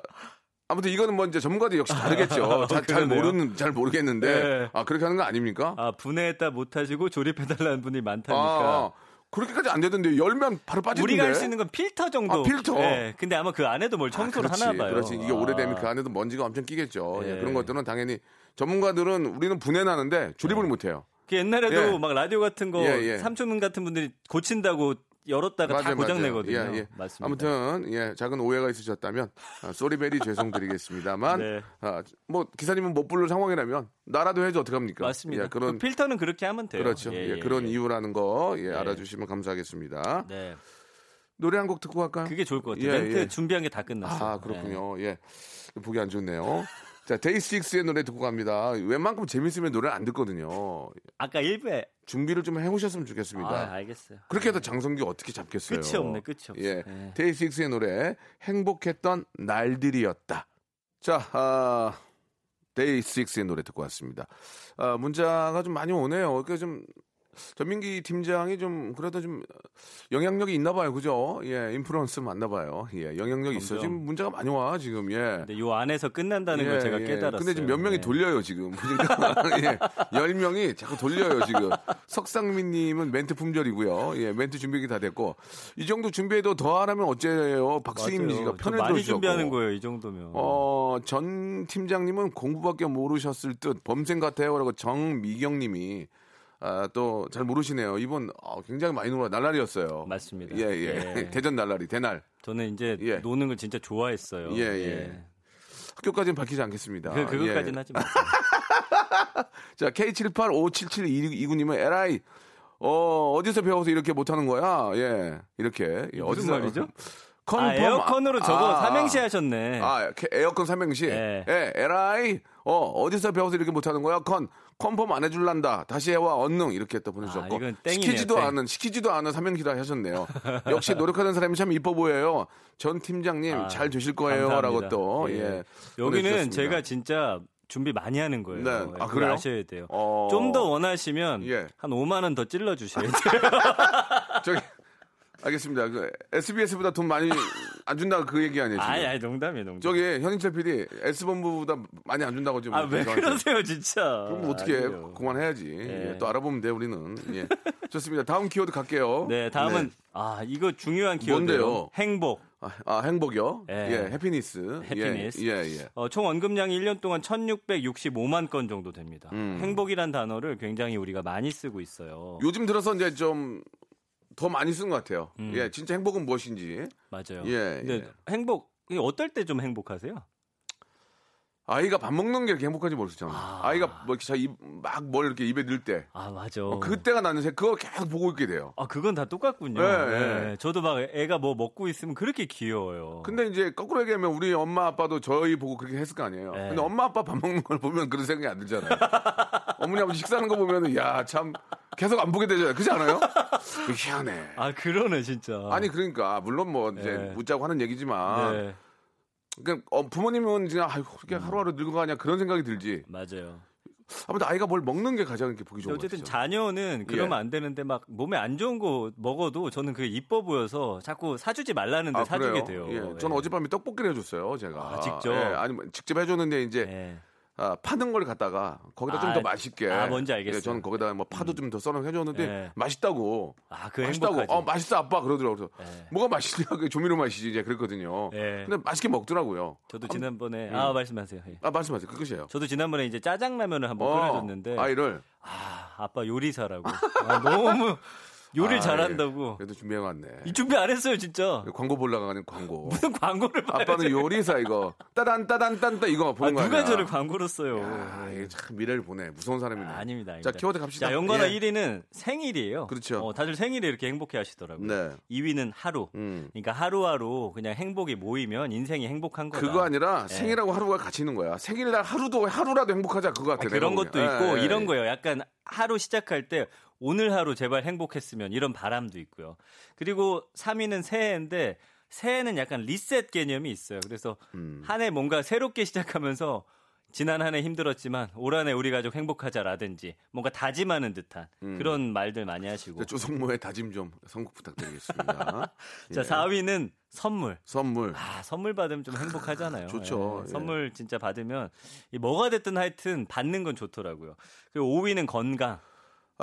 [SPEAKER 2] 아무튼 이거는 뭐 이제 전문가들 역시 다르겠죠. 잘, 잘
[SPEAKER 4] 그러네요.
[SPEAKER 2] 모르는 잘 모르겠는데
[SPEAKER 4] 네.
[SPEAKER 2] 아 그렇게 하는 거 아닙니까?
[SPEAKER 4] 아 분해했다 못하시고 조립해달라는 분이
[SPEAKER 2] 아,
[SPEAKER 4] 많다니까.
[SPEAKER 2] 그렇게까지 안 되던데 열면 바로 빠지는데.
[SPEAKER 4] 우리가 할 수 있는 건 필터 정도.
[SPEAKER 2] 아, 필터.
[SPEAKER 4] 예, 근데 아마 그 안에도 뭘 청소를
[SPEAKER 2] 그렇지,
[SPEAKER 4] 하나 봐요.
[SPEAKER 2] 그렇지. 이게
[SPEAKER 4] 아.
[SPEAKER 2] 오래되면 그 안에도 먼지가 엄청 끼겠죠. 예,
[SPEAKER 4] 예.
[SPEAKER 2] 그런 것들은 당연히 전문가들은 우리는 분해 나는데 조립을 못 해요.
[SPEAKER 4] 그 옛날에도
[SPEAKER 2] 예.
[SPEAKER 4] 막 라디오 같은 거
[SPEAKER 2] 예, 예.
[SPEAKER 4] 삼촌 같은 분들이 고친다고 열었다가 다
[SPEAKER 2] 맞아요,
[SPEAKER 4] 고장
[SPEAKER 2] 맞아요.
[SPEAKER 4] 내거든요.
[SPEAKER 2] 예, 예.
[SPEAKER 4] 맞습니다.
[SPEAKER 2] 아무튼 예, 작은 오해가 있으셨다면 아, 쏘리베리 죄송드리겠습니다만
[SPEAKER 4] 네.
[SPEAKER 2] 아, 뭐 기사님은 못 부를 상황이라면 나라도 해야지 어떡합니까?
[SPEAKER 4] 맞습니다.
[SPEAKER 2] 예, 그런
[SPEAKER 4] 그 필터는 그렇게 하면 돼요.
[SPEAKER 2] 그렇죠.
[SPEAKER 4] 예,
[SPEAKER 2] 예,
[SPEAKER 4] 예,
[SPEAKER 2] 그런
[SPEAKER 4] 예.
[SPEAKER 2] 이유라는 거 예, 알아주시면 감사하겠습니다.
[SPEAKER 4] 네.
[SPEAKER 2] 노래 한 곡 듣고 갈까요?
[SPEAKER 4] 그게 좋을 것 같아요.
[SPEAKER 2] 예,
[SPEAKER 4] 멘트
[SPEAKER 2] 예.
[SPEAKER 4] 준비한 게 다 끝났어요.
[SPEAKER 2] 아, 그렇군요. 예. 보기 안 좋네요. 자, 데이식스의 노래 듣고 갑니다. 웬만큼 재밌으면 노래 안 듣거든요.
[SPEAKER 4] 아까 1부에
[SPEAKER 2] 준비를 좀 해오셨으면 좋겠습니다.
[SPEAKER 4] 아, 알겠어요.
[SPEAKER 2] 그렇게 해도 장성기 어떻게 잡겠어요?
[SPEAKER 4] 끝이 없네, 끝이 없어.
[SPEAKER 2] 예.
[SPEAKER 4] 예.
[SPEAKER 2] 데이식스의 노래 행복했던 날들이었다. 자, 아, 데이식스의 노래 듣고 왔습니다. 아, 문자가 좀 많이 오네요. 그러니까 좀 전민기 팀장이 좀 그래도 좀 영향력이 있나 봐요. 그죠? 예, 인플루언스 맞나 봐요. 예, 영향력이 있어. 지금 문자가 많이 와, 지금. 예.
[SPEAKER 4] 근데 요 안에서 끝난다는 걸 제가 깨달았어요.
[SPEAKER 2] 근데 지금 몇 명이
[SPEAKER 4] 네.
[SPEAKER 2] 돌려요, 지금. 그러니까, 예. 열 명이 자꾸 돌려요, 지금. 석상민 님은 멘트 품절이고요. 예, 멘트 준비가 다 됐고. 이 정도 준비해도 더 하라면 어째요? 박수임. 씨가
[SPEAKER 4] 저
[SPEAKER 2] 편을
[SPEAKER 4] 많이
[SPEAKER 2] 들어주셨고.
[SPEAKER 4] 준비하는 거예요, 이 정도면.
[SPEAKER 2] 어, 전 팀장님은 공부밖에 모르셨을 듯 범생 같아요. 라고 정미경 님이 아, 또 잘 모르시네요. 이번 어, 굉장히 많이 놀아 날라리였어요.
[SPEAKER 4] 맞습니다.
[SPEAKER 2] 예, 예.
[SPEAKER 4] 예.
[SPEAKER 2] 대전 날라리, 대날.
[SPEAKER 4] 저는 이제
[SPEAKER 2] 예.
[SPEAKER 4] 노는 걸 진짜 좋아했어요.
[SPEAKER 2] 예, 예. 학교까지는 밝히지 않겠습니다.
[SPEAKER 4] 그, 그것까지는
[SPEAKER 2] 예.
[SPEAKER 4] 하지 마세요.
[SPEAKER 2] 자, K78577726님은 LI 어, 어디서 배워서 이렇게 못하는 거야? 예, 이렇게. 예,
[SPEAKER 4] 무슨 말이죠?
[SPEAKER 2] confirm,
[SPEAKER 4] 아, 에어컨으로 저거
[SPEAKER 2] 아,
[SPEAKER 4] 삼행시 하셨네.
[SPEAKER 2] 아, 캐- 에어컨 삼행시.
[SPEAKER 4] 예.
[SPEAKER 2] 에, 에라이, 어, 어디서 배워서 이렇게 못하는 거야? 컨, confirm 안 해줄란다. 다시 해와, 언능. 이렇게 또 보내주셨고.
[SPEAKER 4] 아, 땡이네요,
[SPEAKER 2] 시키지도
[SPEAKER 4] 땡.
[SPEAKER 2] 않은, 시키지도 않은 삼행시라 하셨네요. 역시 노력하는 사람이 참 이뻐 보여요. 전 팀장님
[SPEAKER 4] 아,
[SPEAKER 2] 잘 되실 거예요.
[SPEAKER 4] 감사합니다.
[SPEAKER 2] 라고 또, 예.
[SPEAKER 4] 여기는
[SPEAKER 2] 보내주셨습니다.
[SPEAKER 4] 제가 진짜 준비 많이 하는 거예요.
[SPEAKER 2] 네.
[SPEAKER 4] 예,
[SPEAKER 2] 아, 그래요?
[SPEAKER 4] 아셔야 돼요.
[SPEAKER 2] 어.
[SPEAKER 4] 좀더 원하시면
[SPEAKER 2] 예.
[SPEAKER 4] 한 5만 원 더 찔러 주셔야 돼요.
[SPEAKER 2] 저기, 알겠습니다. 그 SBS보다 돈 많이 안 준다고 그 얘기 아니에요? 지금?
[SPEAKER 4] 아니, 아니 농담이에요, 농담.
[SPEAKER 2] 저기 현인철 PD S본부보다 많이 안 준다고 지금
[SPEAKER 4] 아, 왜
[SPEAKER 2] 저한테.
[SPEAKER 4] 그러세요, 진짜?
[SPEAKER 2] 그럼 어떻게 해? 그만해야지.
[SPEAKER 4] 예.
[SPEAKER 2] 예, 또 알아보면 돼 우리는. 예. 좋습니다. 다음 키워드 갈게요.
[SPEAKER 4] 네, 다음은
[SPEAKER 2] 네.
[SPEAKER 4] 아, 이거 중요한 키워드예요.
[SPEAKER 2] 뭔데요?
[SPEAKER 4] 행복.
[SPEAKER 2] 아, 아, 행복이요.
[SPEAKER 4] 예.
[SPEAKER 2] 예, 해피니스.
[SPEAKER 4] 해피니스.
[SPEAKER 2] 예, 예, 예.
[SPEAKER 4] 어, 총 언급량이 1년 동안 1665만 건 정도 됩니다.
[SPEAKER 2] 음.
[SPEAKER 4] 행복이란 단어를 굉장히 우리가 많이 쓰고 있어요.
[SPEAKER 2] 요즘 들어서 이제 좀 더 많이 쓴 것 같아요.
[SPEAKER 4] 음.
[SPEAKER 2] 예, 진짜 행복은 무엇인지.
[SPEAKER 4] 맞아요.
[SPEAKER 2] 예, 예.
[SPEAKER 4] 행복 어떨 때 좀 행복하세요?
[SPEAKER 2] 아이가 밥 먹는 게 이렇게 행복한지 모르겠잖아. 아. 이가 뭐 이렇게 막뭘 이렇게 입에 넣을 때
[SPEAKER 4] 아 맞아.
[SPEAKER 2] 어, 그때가 나는 새 그거 계속 보고 있게 돼요.
[SPEAKER 4] 아 그건 다 똑같군요.
[SPEAKER 2] 네,
[SPEAKER 4] 네,
[SPEAKER 2] 네.
[SPEAKER 4] 저도 막 애가 뭐 먹고 있으면 그렇게 귀여워요.
[SPEAKER 2] 근데 이제 거꾸로 얘기하면 우리 엄마 아빠도 저희 보고 그렇게 했을 거 아니에요.
[SPEAKER 4] 네.
[SPEAKER 2] 근데 엄마 아빠 밥 먹는 걸 보면 그런 생각이 안 들잖아요. 어머니 아버지 식사하는 거 보면은 야 참 계속 안 보게 되잖아요. 그렇지 않아요? 희한해.
[SPEAKER 4] 아 그러네 진짜.
[SPEAKER 2] 아니 그러니까 물론 뭐 이제
[SPEAKER 4] 네.
[SPEAKER 2] 묻자고 하는 얘기지만
[SPEAKER 4] 네
[SPEAKER 2] 그러니까 어, 부모님은 그냥 아이고 그렇게 하루하루 늙어가냐 그런 생각이 들지.
[SPEAKER 4] 맞아요.
[SPEAKER 2] 아무튼 아이가 뭘 먹는 게 가장 이렇게 보기 좋은 것
[SPEAKER 4] 어쨌든
[SPEAKER 2] 같아요.
[SPEAKER 4] 자녀는 그러면
[SPEAKER 2] 예.
[SPEAKER 4] 안 되는데 막 몸에 안 좋은 거 먹어도 저는 그게 이뻐 보여서 자꾸 사주지 말라는데 사주게
[SPEAKER 2] 아, 그래요?
[SPEAKER 4] 돼요.
[SPEAKER 2] 예. 저는 어젯밤에 떡볶이를 해줬어요, 제가.
[SPEAKER 4] 아, 직접?
[SPEAKER 2] 예, 아니, 뭐 직접 해줬는데 이제
[SPEAKER 4] 예.
[SPEAKER 2] 아, 파는 걸 갖다가 거기다 좀
[SPEAKER 4] 아,
[SPEAKER 2] 더 맛있게.
[SPEAKER 4] 아, 뭔지 알겠어요.
[SPEAKER 2] 예, 저는 거기다 뭐 파도 좀 더 썰어 해줬는데
[SPEAKER 4] 예.
[SPEAKER 2] 맛있다고.
[SPEAKER 4] 아, 그
[SPEAKER 2] 맛있다고.
[SPEAKER 4] 행복하지.
[SPEAKER 2] 어, 맛있어 아빠 그러더라고요. 그래서
[SPEAKER 4] 예.
[SPEAKER 2] 뭐가 맛있냐? 그게 조미료 맛이지 이제 그랬거든요.
[SPEAKER 4] 예.
[SPEAKER 2] 근데 맛있게 먹더라고요.
[SPEAKER 4] 저도
[SPEAKER 2] 한-
[SPEAKER 4] 지난번에
[SPEAKER 2] 음.
[SPEAKER 4] 아 말씀하세요. 예.
[SPEAKER 2] 아 말씀하세요. 그것이에요.
[SPEAKER 4] 저도 지난번에 이제 짜장라면을 한번
[SPEAKER 2] 어,
[SPEAKER 4] 끓여줬는데
[SPEAKER 2] 아이를
[SPEAKER 4] 아, 아빠 요리사라고 아, 너무 요리를
[SPEAKER 2] 아,
[SPEAKER 4] 잘한다고
[SPEAKER 2] 예. 그래도 준비해 왔네.
[SPEAKER 4] 이 준비 안 했어요 진짜
[SPEAKER 2] 광고 보려고 하는 광고.
[SPEAKER 4] 무슨 광고를 봐요
[SPEAKER 2] 아빠는 요리사 이거 따단 따단 딴따 이거
[SPEAKER 4] 아,
[SPEAKER 2] 보는 거
[SPEAKER 4] 누가
[SPEAKER 2] 아니야.
[SPEAKER 4] 저를 광고로 써요
[SPEAKER 2] 야, 이게 참 미래를 보내. 무서운 사람이네.
[SPEAKER 4] 아, 아닙니다,
[SPEAKER 2] 자. 키워드 갑시다.
[SPEAKER 4] 자, 연관어
[SPEAKER 2] 예.
[SPEAKER 4] 1위는 생일이에요.
[SPEAKER 2] 그렇죠.
[SPEAKER 4] 어, 다들 생일에 이렇게 행복해 하시더라고요.
[SPEAKER 2] 네.
[SPEAKER 4] 2위는 하루.
[SPEAKER 2] 음.
[SPEAKER 4] 그러니까 하루하루 그냥 행복이 모이면 인생이 행복한 거다.
[SPEAKER 2] 그거 아니라
[SPEAKER 4] 예.
[SPEAKER 2] 생일하고 하루가 같이 있는 거야. 생일날 하루도 하루라도 행복하자 그거 같아.
[SPEAKER 4] 아, 그런. 것도
[SPEAKER 2] 예,
[SPEAKER 4] 있고
[SPEAKER 2] 예,
[SPEAKER 4] 이런
[SPEAKER 2] 예.
[SPEAKER 4] 거예요. 약간 하루 시작할 때 오늘 하루 제발 행복했으면 이런 바람도 있고요. 그리고 3위는 새해인데 새해는 약간 리셋 개념이 있어요. 그래서
[SPEAKER 2] 음.
[SPEAKER 4] 한해 뭔가 새롭게 시작하면서 지난 한 해 힘들었지만 올 한 해 우리 가족 행복하자라든지 뭔가 다짐하는 듯한 그런 말들 많이 하시고.
[SPEAKER 2] 자, 조성모의 다짐 좀 선곡 부탁드리겠습니다.
[SPEAKER 4] 자,
[SPEAKER 2] 예.
[SPEAKER 4] 4위는 선물.
[SPEAKER 2] 선물.
[SPEAKER 4] 아, 선물 받으면 좀 행복하잖아요.
[SPEAKER 2] 좋죠.
[SPEAKER 4] 예,
[SPEAKER 2] 예.
[SPEAKER 4] 선물 진짜 받으면 이 뭐가 됐든 하여튼 받는 건 좋더라고요. 그리고 5위는 건강.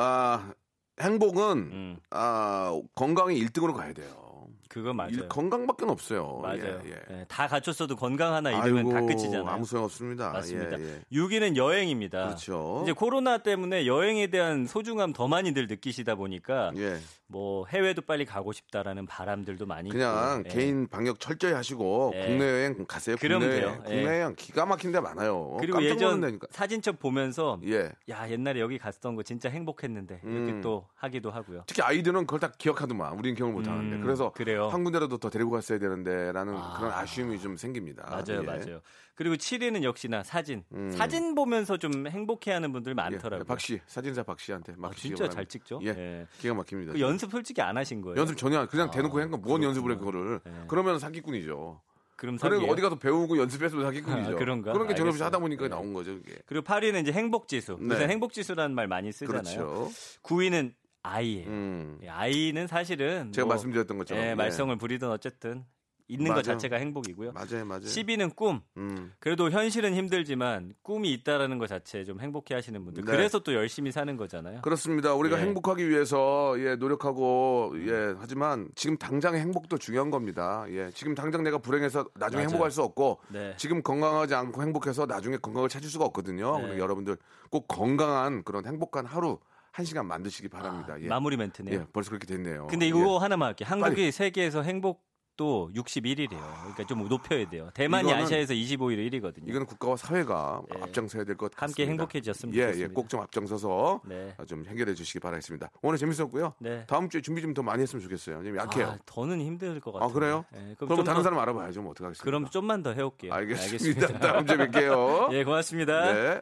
[SPEAKER 2] 아, 행복은
[SPEAKER 4] 음,
[SPEAKER 2] 아, 건강이 1등으로 가야 돼요.
[SPEAKER 4] 그거 맞아요.
[SPEAKER 2] 일- 건강밖에 없어요.
[SPEAKER 4] 맞아요.
[SPEAKER 2] 예, 예.
[SPEAKER 4] 예, 다 갖췄어도 건강 하나 잃으면 다
[SPEAKER 2] 아이고,
[SPEAKER 4] 끝이잖아요.
[SPEAKER 2] 아무 소용 없습니다.
[SPEAKER 4] 맞습니다.
[SPEAKER 2] 예, 예.
[SPEAKER 4] 6위는 여행입니다.
[SPEAKER 2] 그렇죠.
[SPEAKER 4] 이제 코로나 때문에 여행에 대한 소중함 더 많이들 느끼시다 보니까
[SPEAKER 2] 예.
[SPEAKER 4] 뭐 해외도 빨리 가고 싶다라는 바람들도 많이
[SPEAKER 2] 그냥
[SPEAKER 4] 있고. 예.
[SPEAKER 2] 개인 방역 철저히 하시고
[SPEAKER 4] 예.
[SPEAKER 2] 국내 여행 가세요.
[SPEAKER 4] 그러면
[SPEAKER 2] 국내
[SPEAKER 4] 돼요. 예.
[SPEAKER 2] 국내 여행 기가 막힌 데 많아요.
[SPEAKER 4] 그리고 예전
[SPEAKER 2] 놀란다니까.
[SPEAKER 4] 사진첩 보면서
[SPEAKER 2] 예.
[SPEAKER 4] 야 옛날에 여기 갔던 거 진짜 행복했는데 이렇게
[SPEAKER 2] 음.
[SPEAKER 4] 또 하기도 하고요.
[SPEAKER 2] 특히 아이들은 그걸 다 기억하더만. 우리는 기억을 못 하는데.
[SPEAKER 4] 음,
[SPEAKER 2] 그래서
[SPEAKER 4] 그래요.
[SPEAKER 2] 한 군데라도 더 데리고 갔어야 되는데라는
[SPEAKER 4] 아.
[SPEAKER 2] 그런 아쉬움이 좀 생깁니다.
[SPEAKER 4] 맞아요,
[SPEAKER 2] 예.
[SPEAKER 4] 맞아요. 그리고 7위는 역시나 사진.
[SPEAKER 2] 음.
[SPEAKER 4] 사진 보면서 좀 행복해하는 분들
[SPEAKER 2] 예.
[SPEAKER 4] 많더라고요.
[SPEAKER 2] 박씨 사진사 박씨한테
[SPEAKER 4] 아,
[SPEAKER 2] 막
[SPEAKER 4] 진짜 잘 찍죠.
[SPEAKER 2] 예.
[SPEAKER 4] 예.
[SPEAKER 2] 기가 막힙니다.
[SPEAKER 4] 그 연습 솔직히 안 하신 거예요.
[SPEAKER 2] 연습 전혀 안- 그냥
[SPEAKER 4] 아,
[SPEAKER 2] 대놓고 한거 뭔 연습을 해. 그거를.
[SPEAKER 4] 예.
[SPEAKER 2] 그러면 사기꾼이죠.
[SPEAKER 4] 그럼 사기예요?
[SPEAKER 2] 어디 가서 배우고 연습했으면 사기꾼이죠.
[SPEAKER 4] 아, 그런가?
[SPEAKER 2] 그런 게
[SPEAKER 4] 알겠어요.
[SPEAKER 2] 하다 보니까
[SPEAKER 4] 네.
[SPEAKER 2] 나온 거죠, 그게.
[SPEAKER 4] 그리고 8위는 이제 행복지수.
[SPEAKER 2] 네.
[SPEAKER 4] 요새 행복지수라는 말 많이 쓰잖아요.
[SPEAKER 2] 그렇죠.
[SPEAKER 4] 9위는 아이예요.
[SPEAKER 2] 음.
[SPEAKER 4] 예, 아이는 사실은
[SPEAKER 2] 제가
[SPEAKER 4] 뭐,
[SPEAKER 2] 말씀드렸던 것처럼.
[SPEAKER 4] 예,
[SPEAKER 2] 예.
[SPEAKER 4] 말썽을 부리든 어쨌든 있는 것
[SPEAKER 2] 맞아요.
[SPEAKER 4] 자체가 행복이고요.
[SPEAKER 2] 맞아요, 맞아요.
[SPEAKER 4] 10위는 꿈.
[SPEAKER 2] 음.
[SPEAKER 4] 그래도 현실은 힘들지만 꿈이 있다라는 것 자체에 좀 행복해 하시는 분들.
[SPEAKER 2] 네.
[SPEAKER 4] 그래서 또 열심히 사는 거잖아요.
[SPEAKER 2] 그렇습니다. 우리가
[SPEAKER 4] 예.
[SPEAKER 2] 행복하기 위해서 예 노력하고 예 하지만 지금 당장의 행복도 중요한 겁니다. 예 지금 당장 내가 불행해서 나중에
[SPEAKER 4] 맞아요.
[SPEAKER 2] 행복할 수 없고
[SPEAKER 4] 네.
[SPEAKER 2] 지금 건강하지 않고 행복해서 나중에 건강을 찾을 수가 없거든요.
[SPEAKER 4] 네.
[SPEAKER 2] 그러니까 여러분들 꼭 건강한 그런 행복한 하루 한 시간 만드시기 바랍니다.
[SPEAKER 4] 아,
[SPEAKER 2] 예.
[SPEAKER 4] 마무리 멘트네요.
[SPEAKER 2] 예, 벌써 그렇게 됐네요.
[SPEAKER 4] 근데 이거
[SPEAKER 2] 예.
[SPEAKER 4] 하나만 할게요. 한국이 세계에서 행복 도 61위래요. 그러니까 좀 높여야 돼요. 대만이
[SPEAKER 2] 이거는-
[SPEAKER 4] 아시아에서 25위로 1위거든요.
[SPEAKER 2] 이거는 국가와 사회가
[SPEAKER 4] 예.
[SPEAKER 2] 앞장서야 될 것 같습니다.
[SPEAKER 4] 함께 행복해졌으면
[SPEAKER 2] 예,
[SPEAKER 4] 좋겠습니다.
[SPEAKER 2] 예, 꼭 좀 앞장서서
[SPEAKER 4] 네.
[SPEAKER 2] 좀 해결해 주시기 바라겠습니다. 오늘 재밌었고요.
[SPEAKER 4] 네.
[SPEAKER 2] 다음 주에 준비 좀 더 많이 했으면 좋겠어요. 지금 약해요.
[SPEAKER 4] 아, 더는 힘들 것
[SPEAKER 2] 아,
[SPEAKER 4] 같아요.
[SPEAKER 2] 그래요?
[SPEAKER 4] 예,
[SPEAKER 2] 그럼
[SPEAKER 4] 좀
[SPEAKER 2] 다른
[SPEAKER 4] 더-
[SPEAKER 2] 사람 알아봐야죠. 뭐 어떡하겠습니까?
[SPEAKER 4] 그럼 좀만 더 해올게요.
[SPEAKER 2] 알겠습니다. 다음 주에 뵐게요.
[SPEAKER 4] 예, 고맙습니다.
[SPEAKER 2] 네.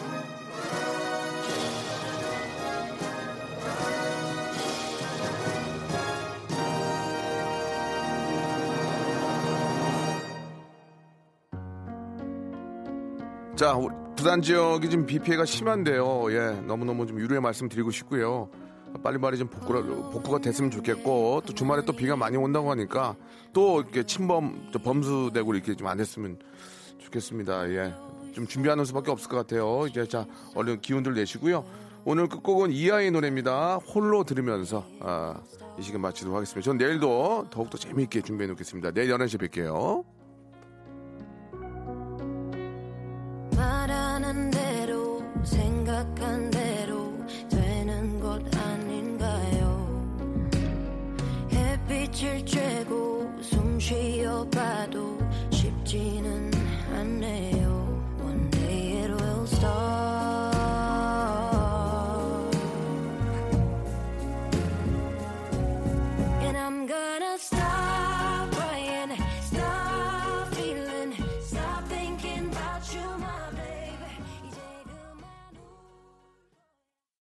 [SPEAKER 2] 자, 부산 지역이 지금 비 피해가 심한데요. 예, 너무너무 좀 유료의 말씀 드리고 싶고요. 빨리빨리 좀 복구가, 복구가 됐으면 좋겠고, 또 주말에 또 비가 많이 온다고 하니까, 또 이렇게 침범, 또 범수되고 이렇게 좀 안 됐으면 좋겠습니다. 예. 좀 준비하는 수밖에 없을 것 같아요. 이제 자, 얼른 기운들 내시고요. 오늘 끝곡은 이하의 노래입니다. 홀로 들으면서, 아, 이 시간 마치도록 하겠습니다. 전 내일도 더욱더 재미있게 준비해 놓겠습니다. 내일 11시에 뵐게요.
[SPEAKER 7] Gina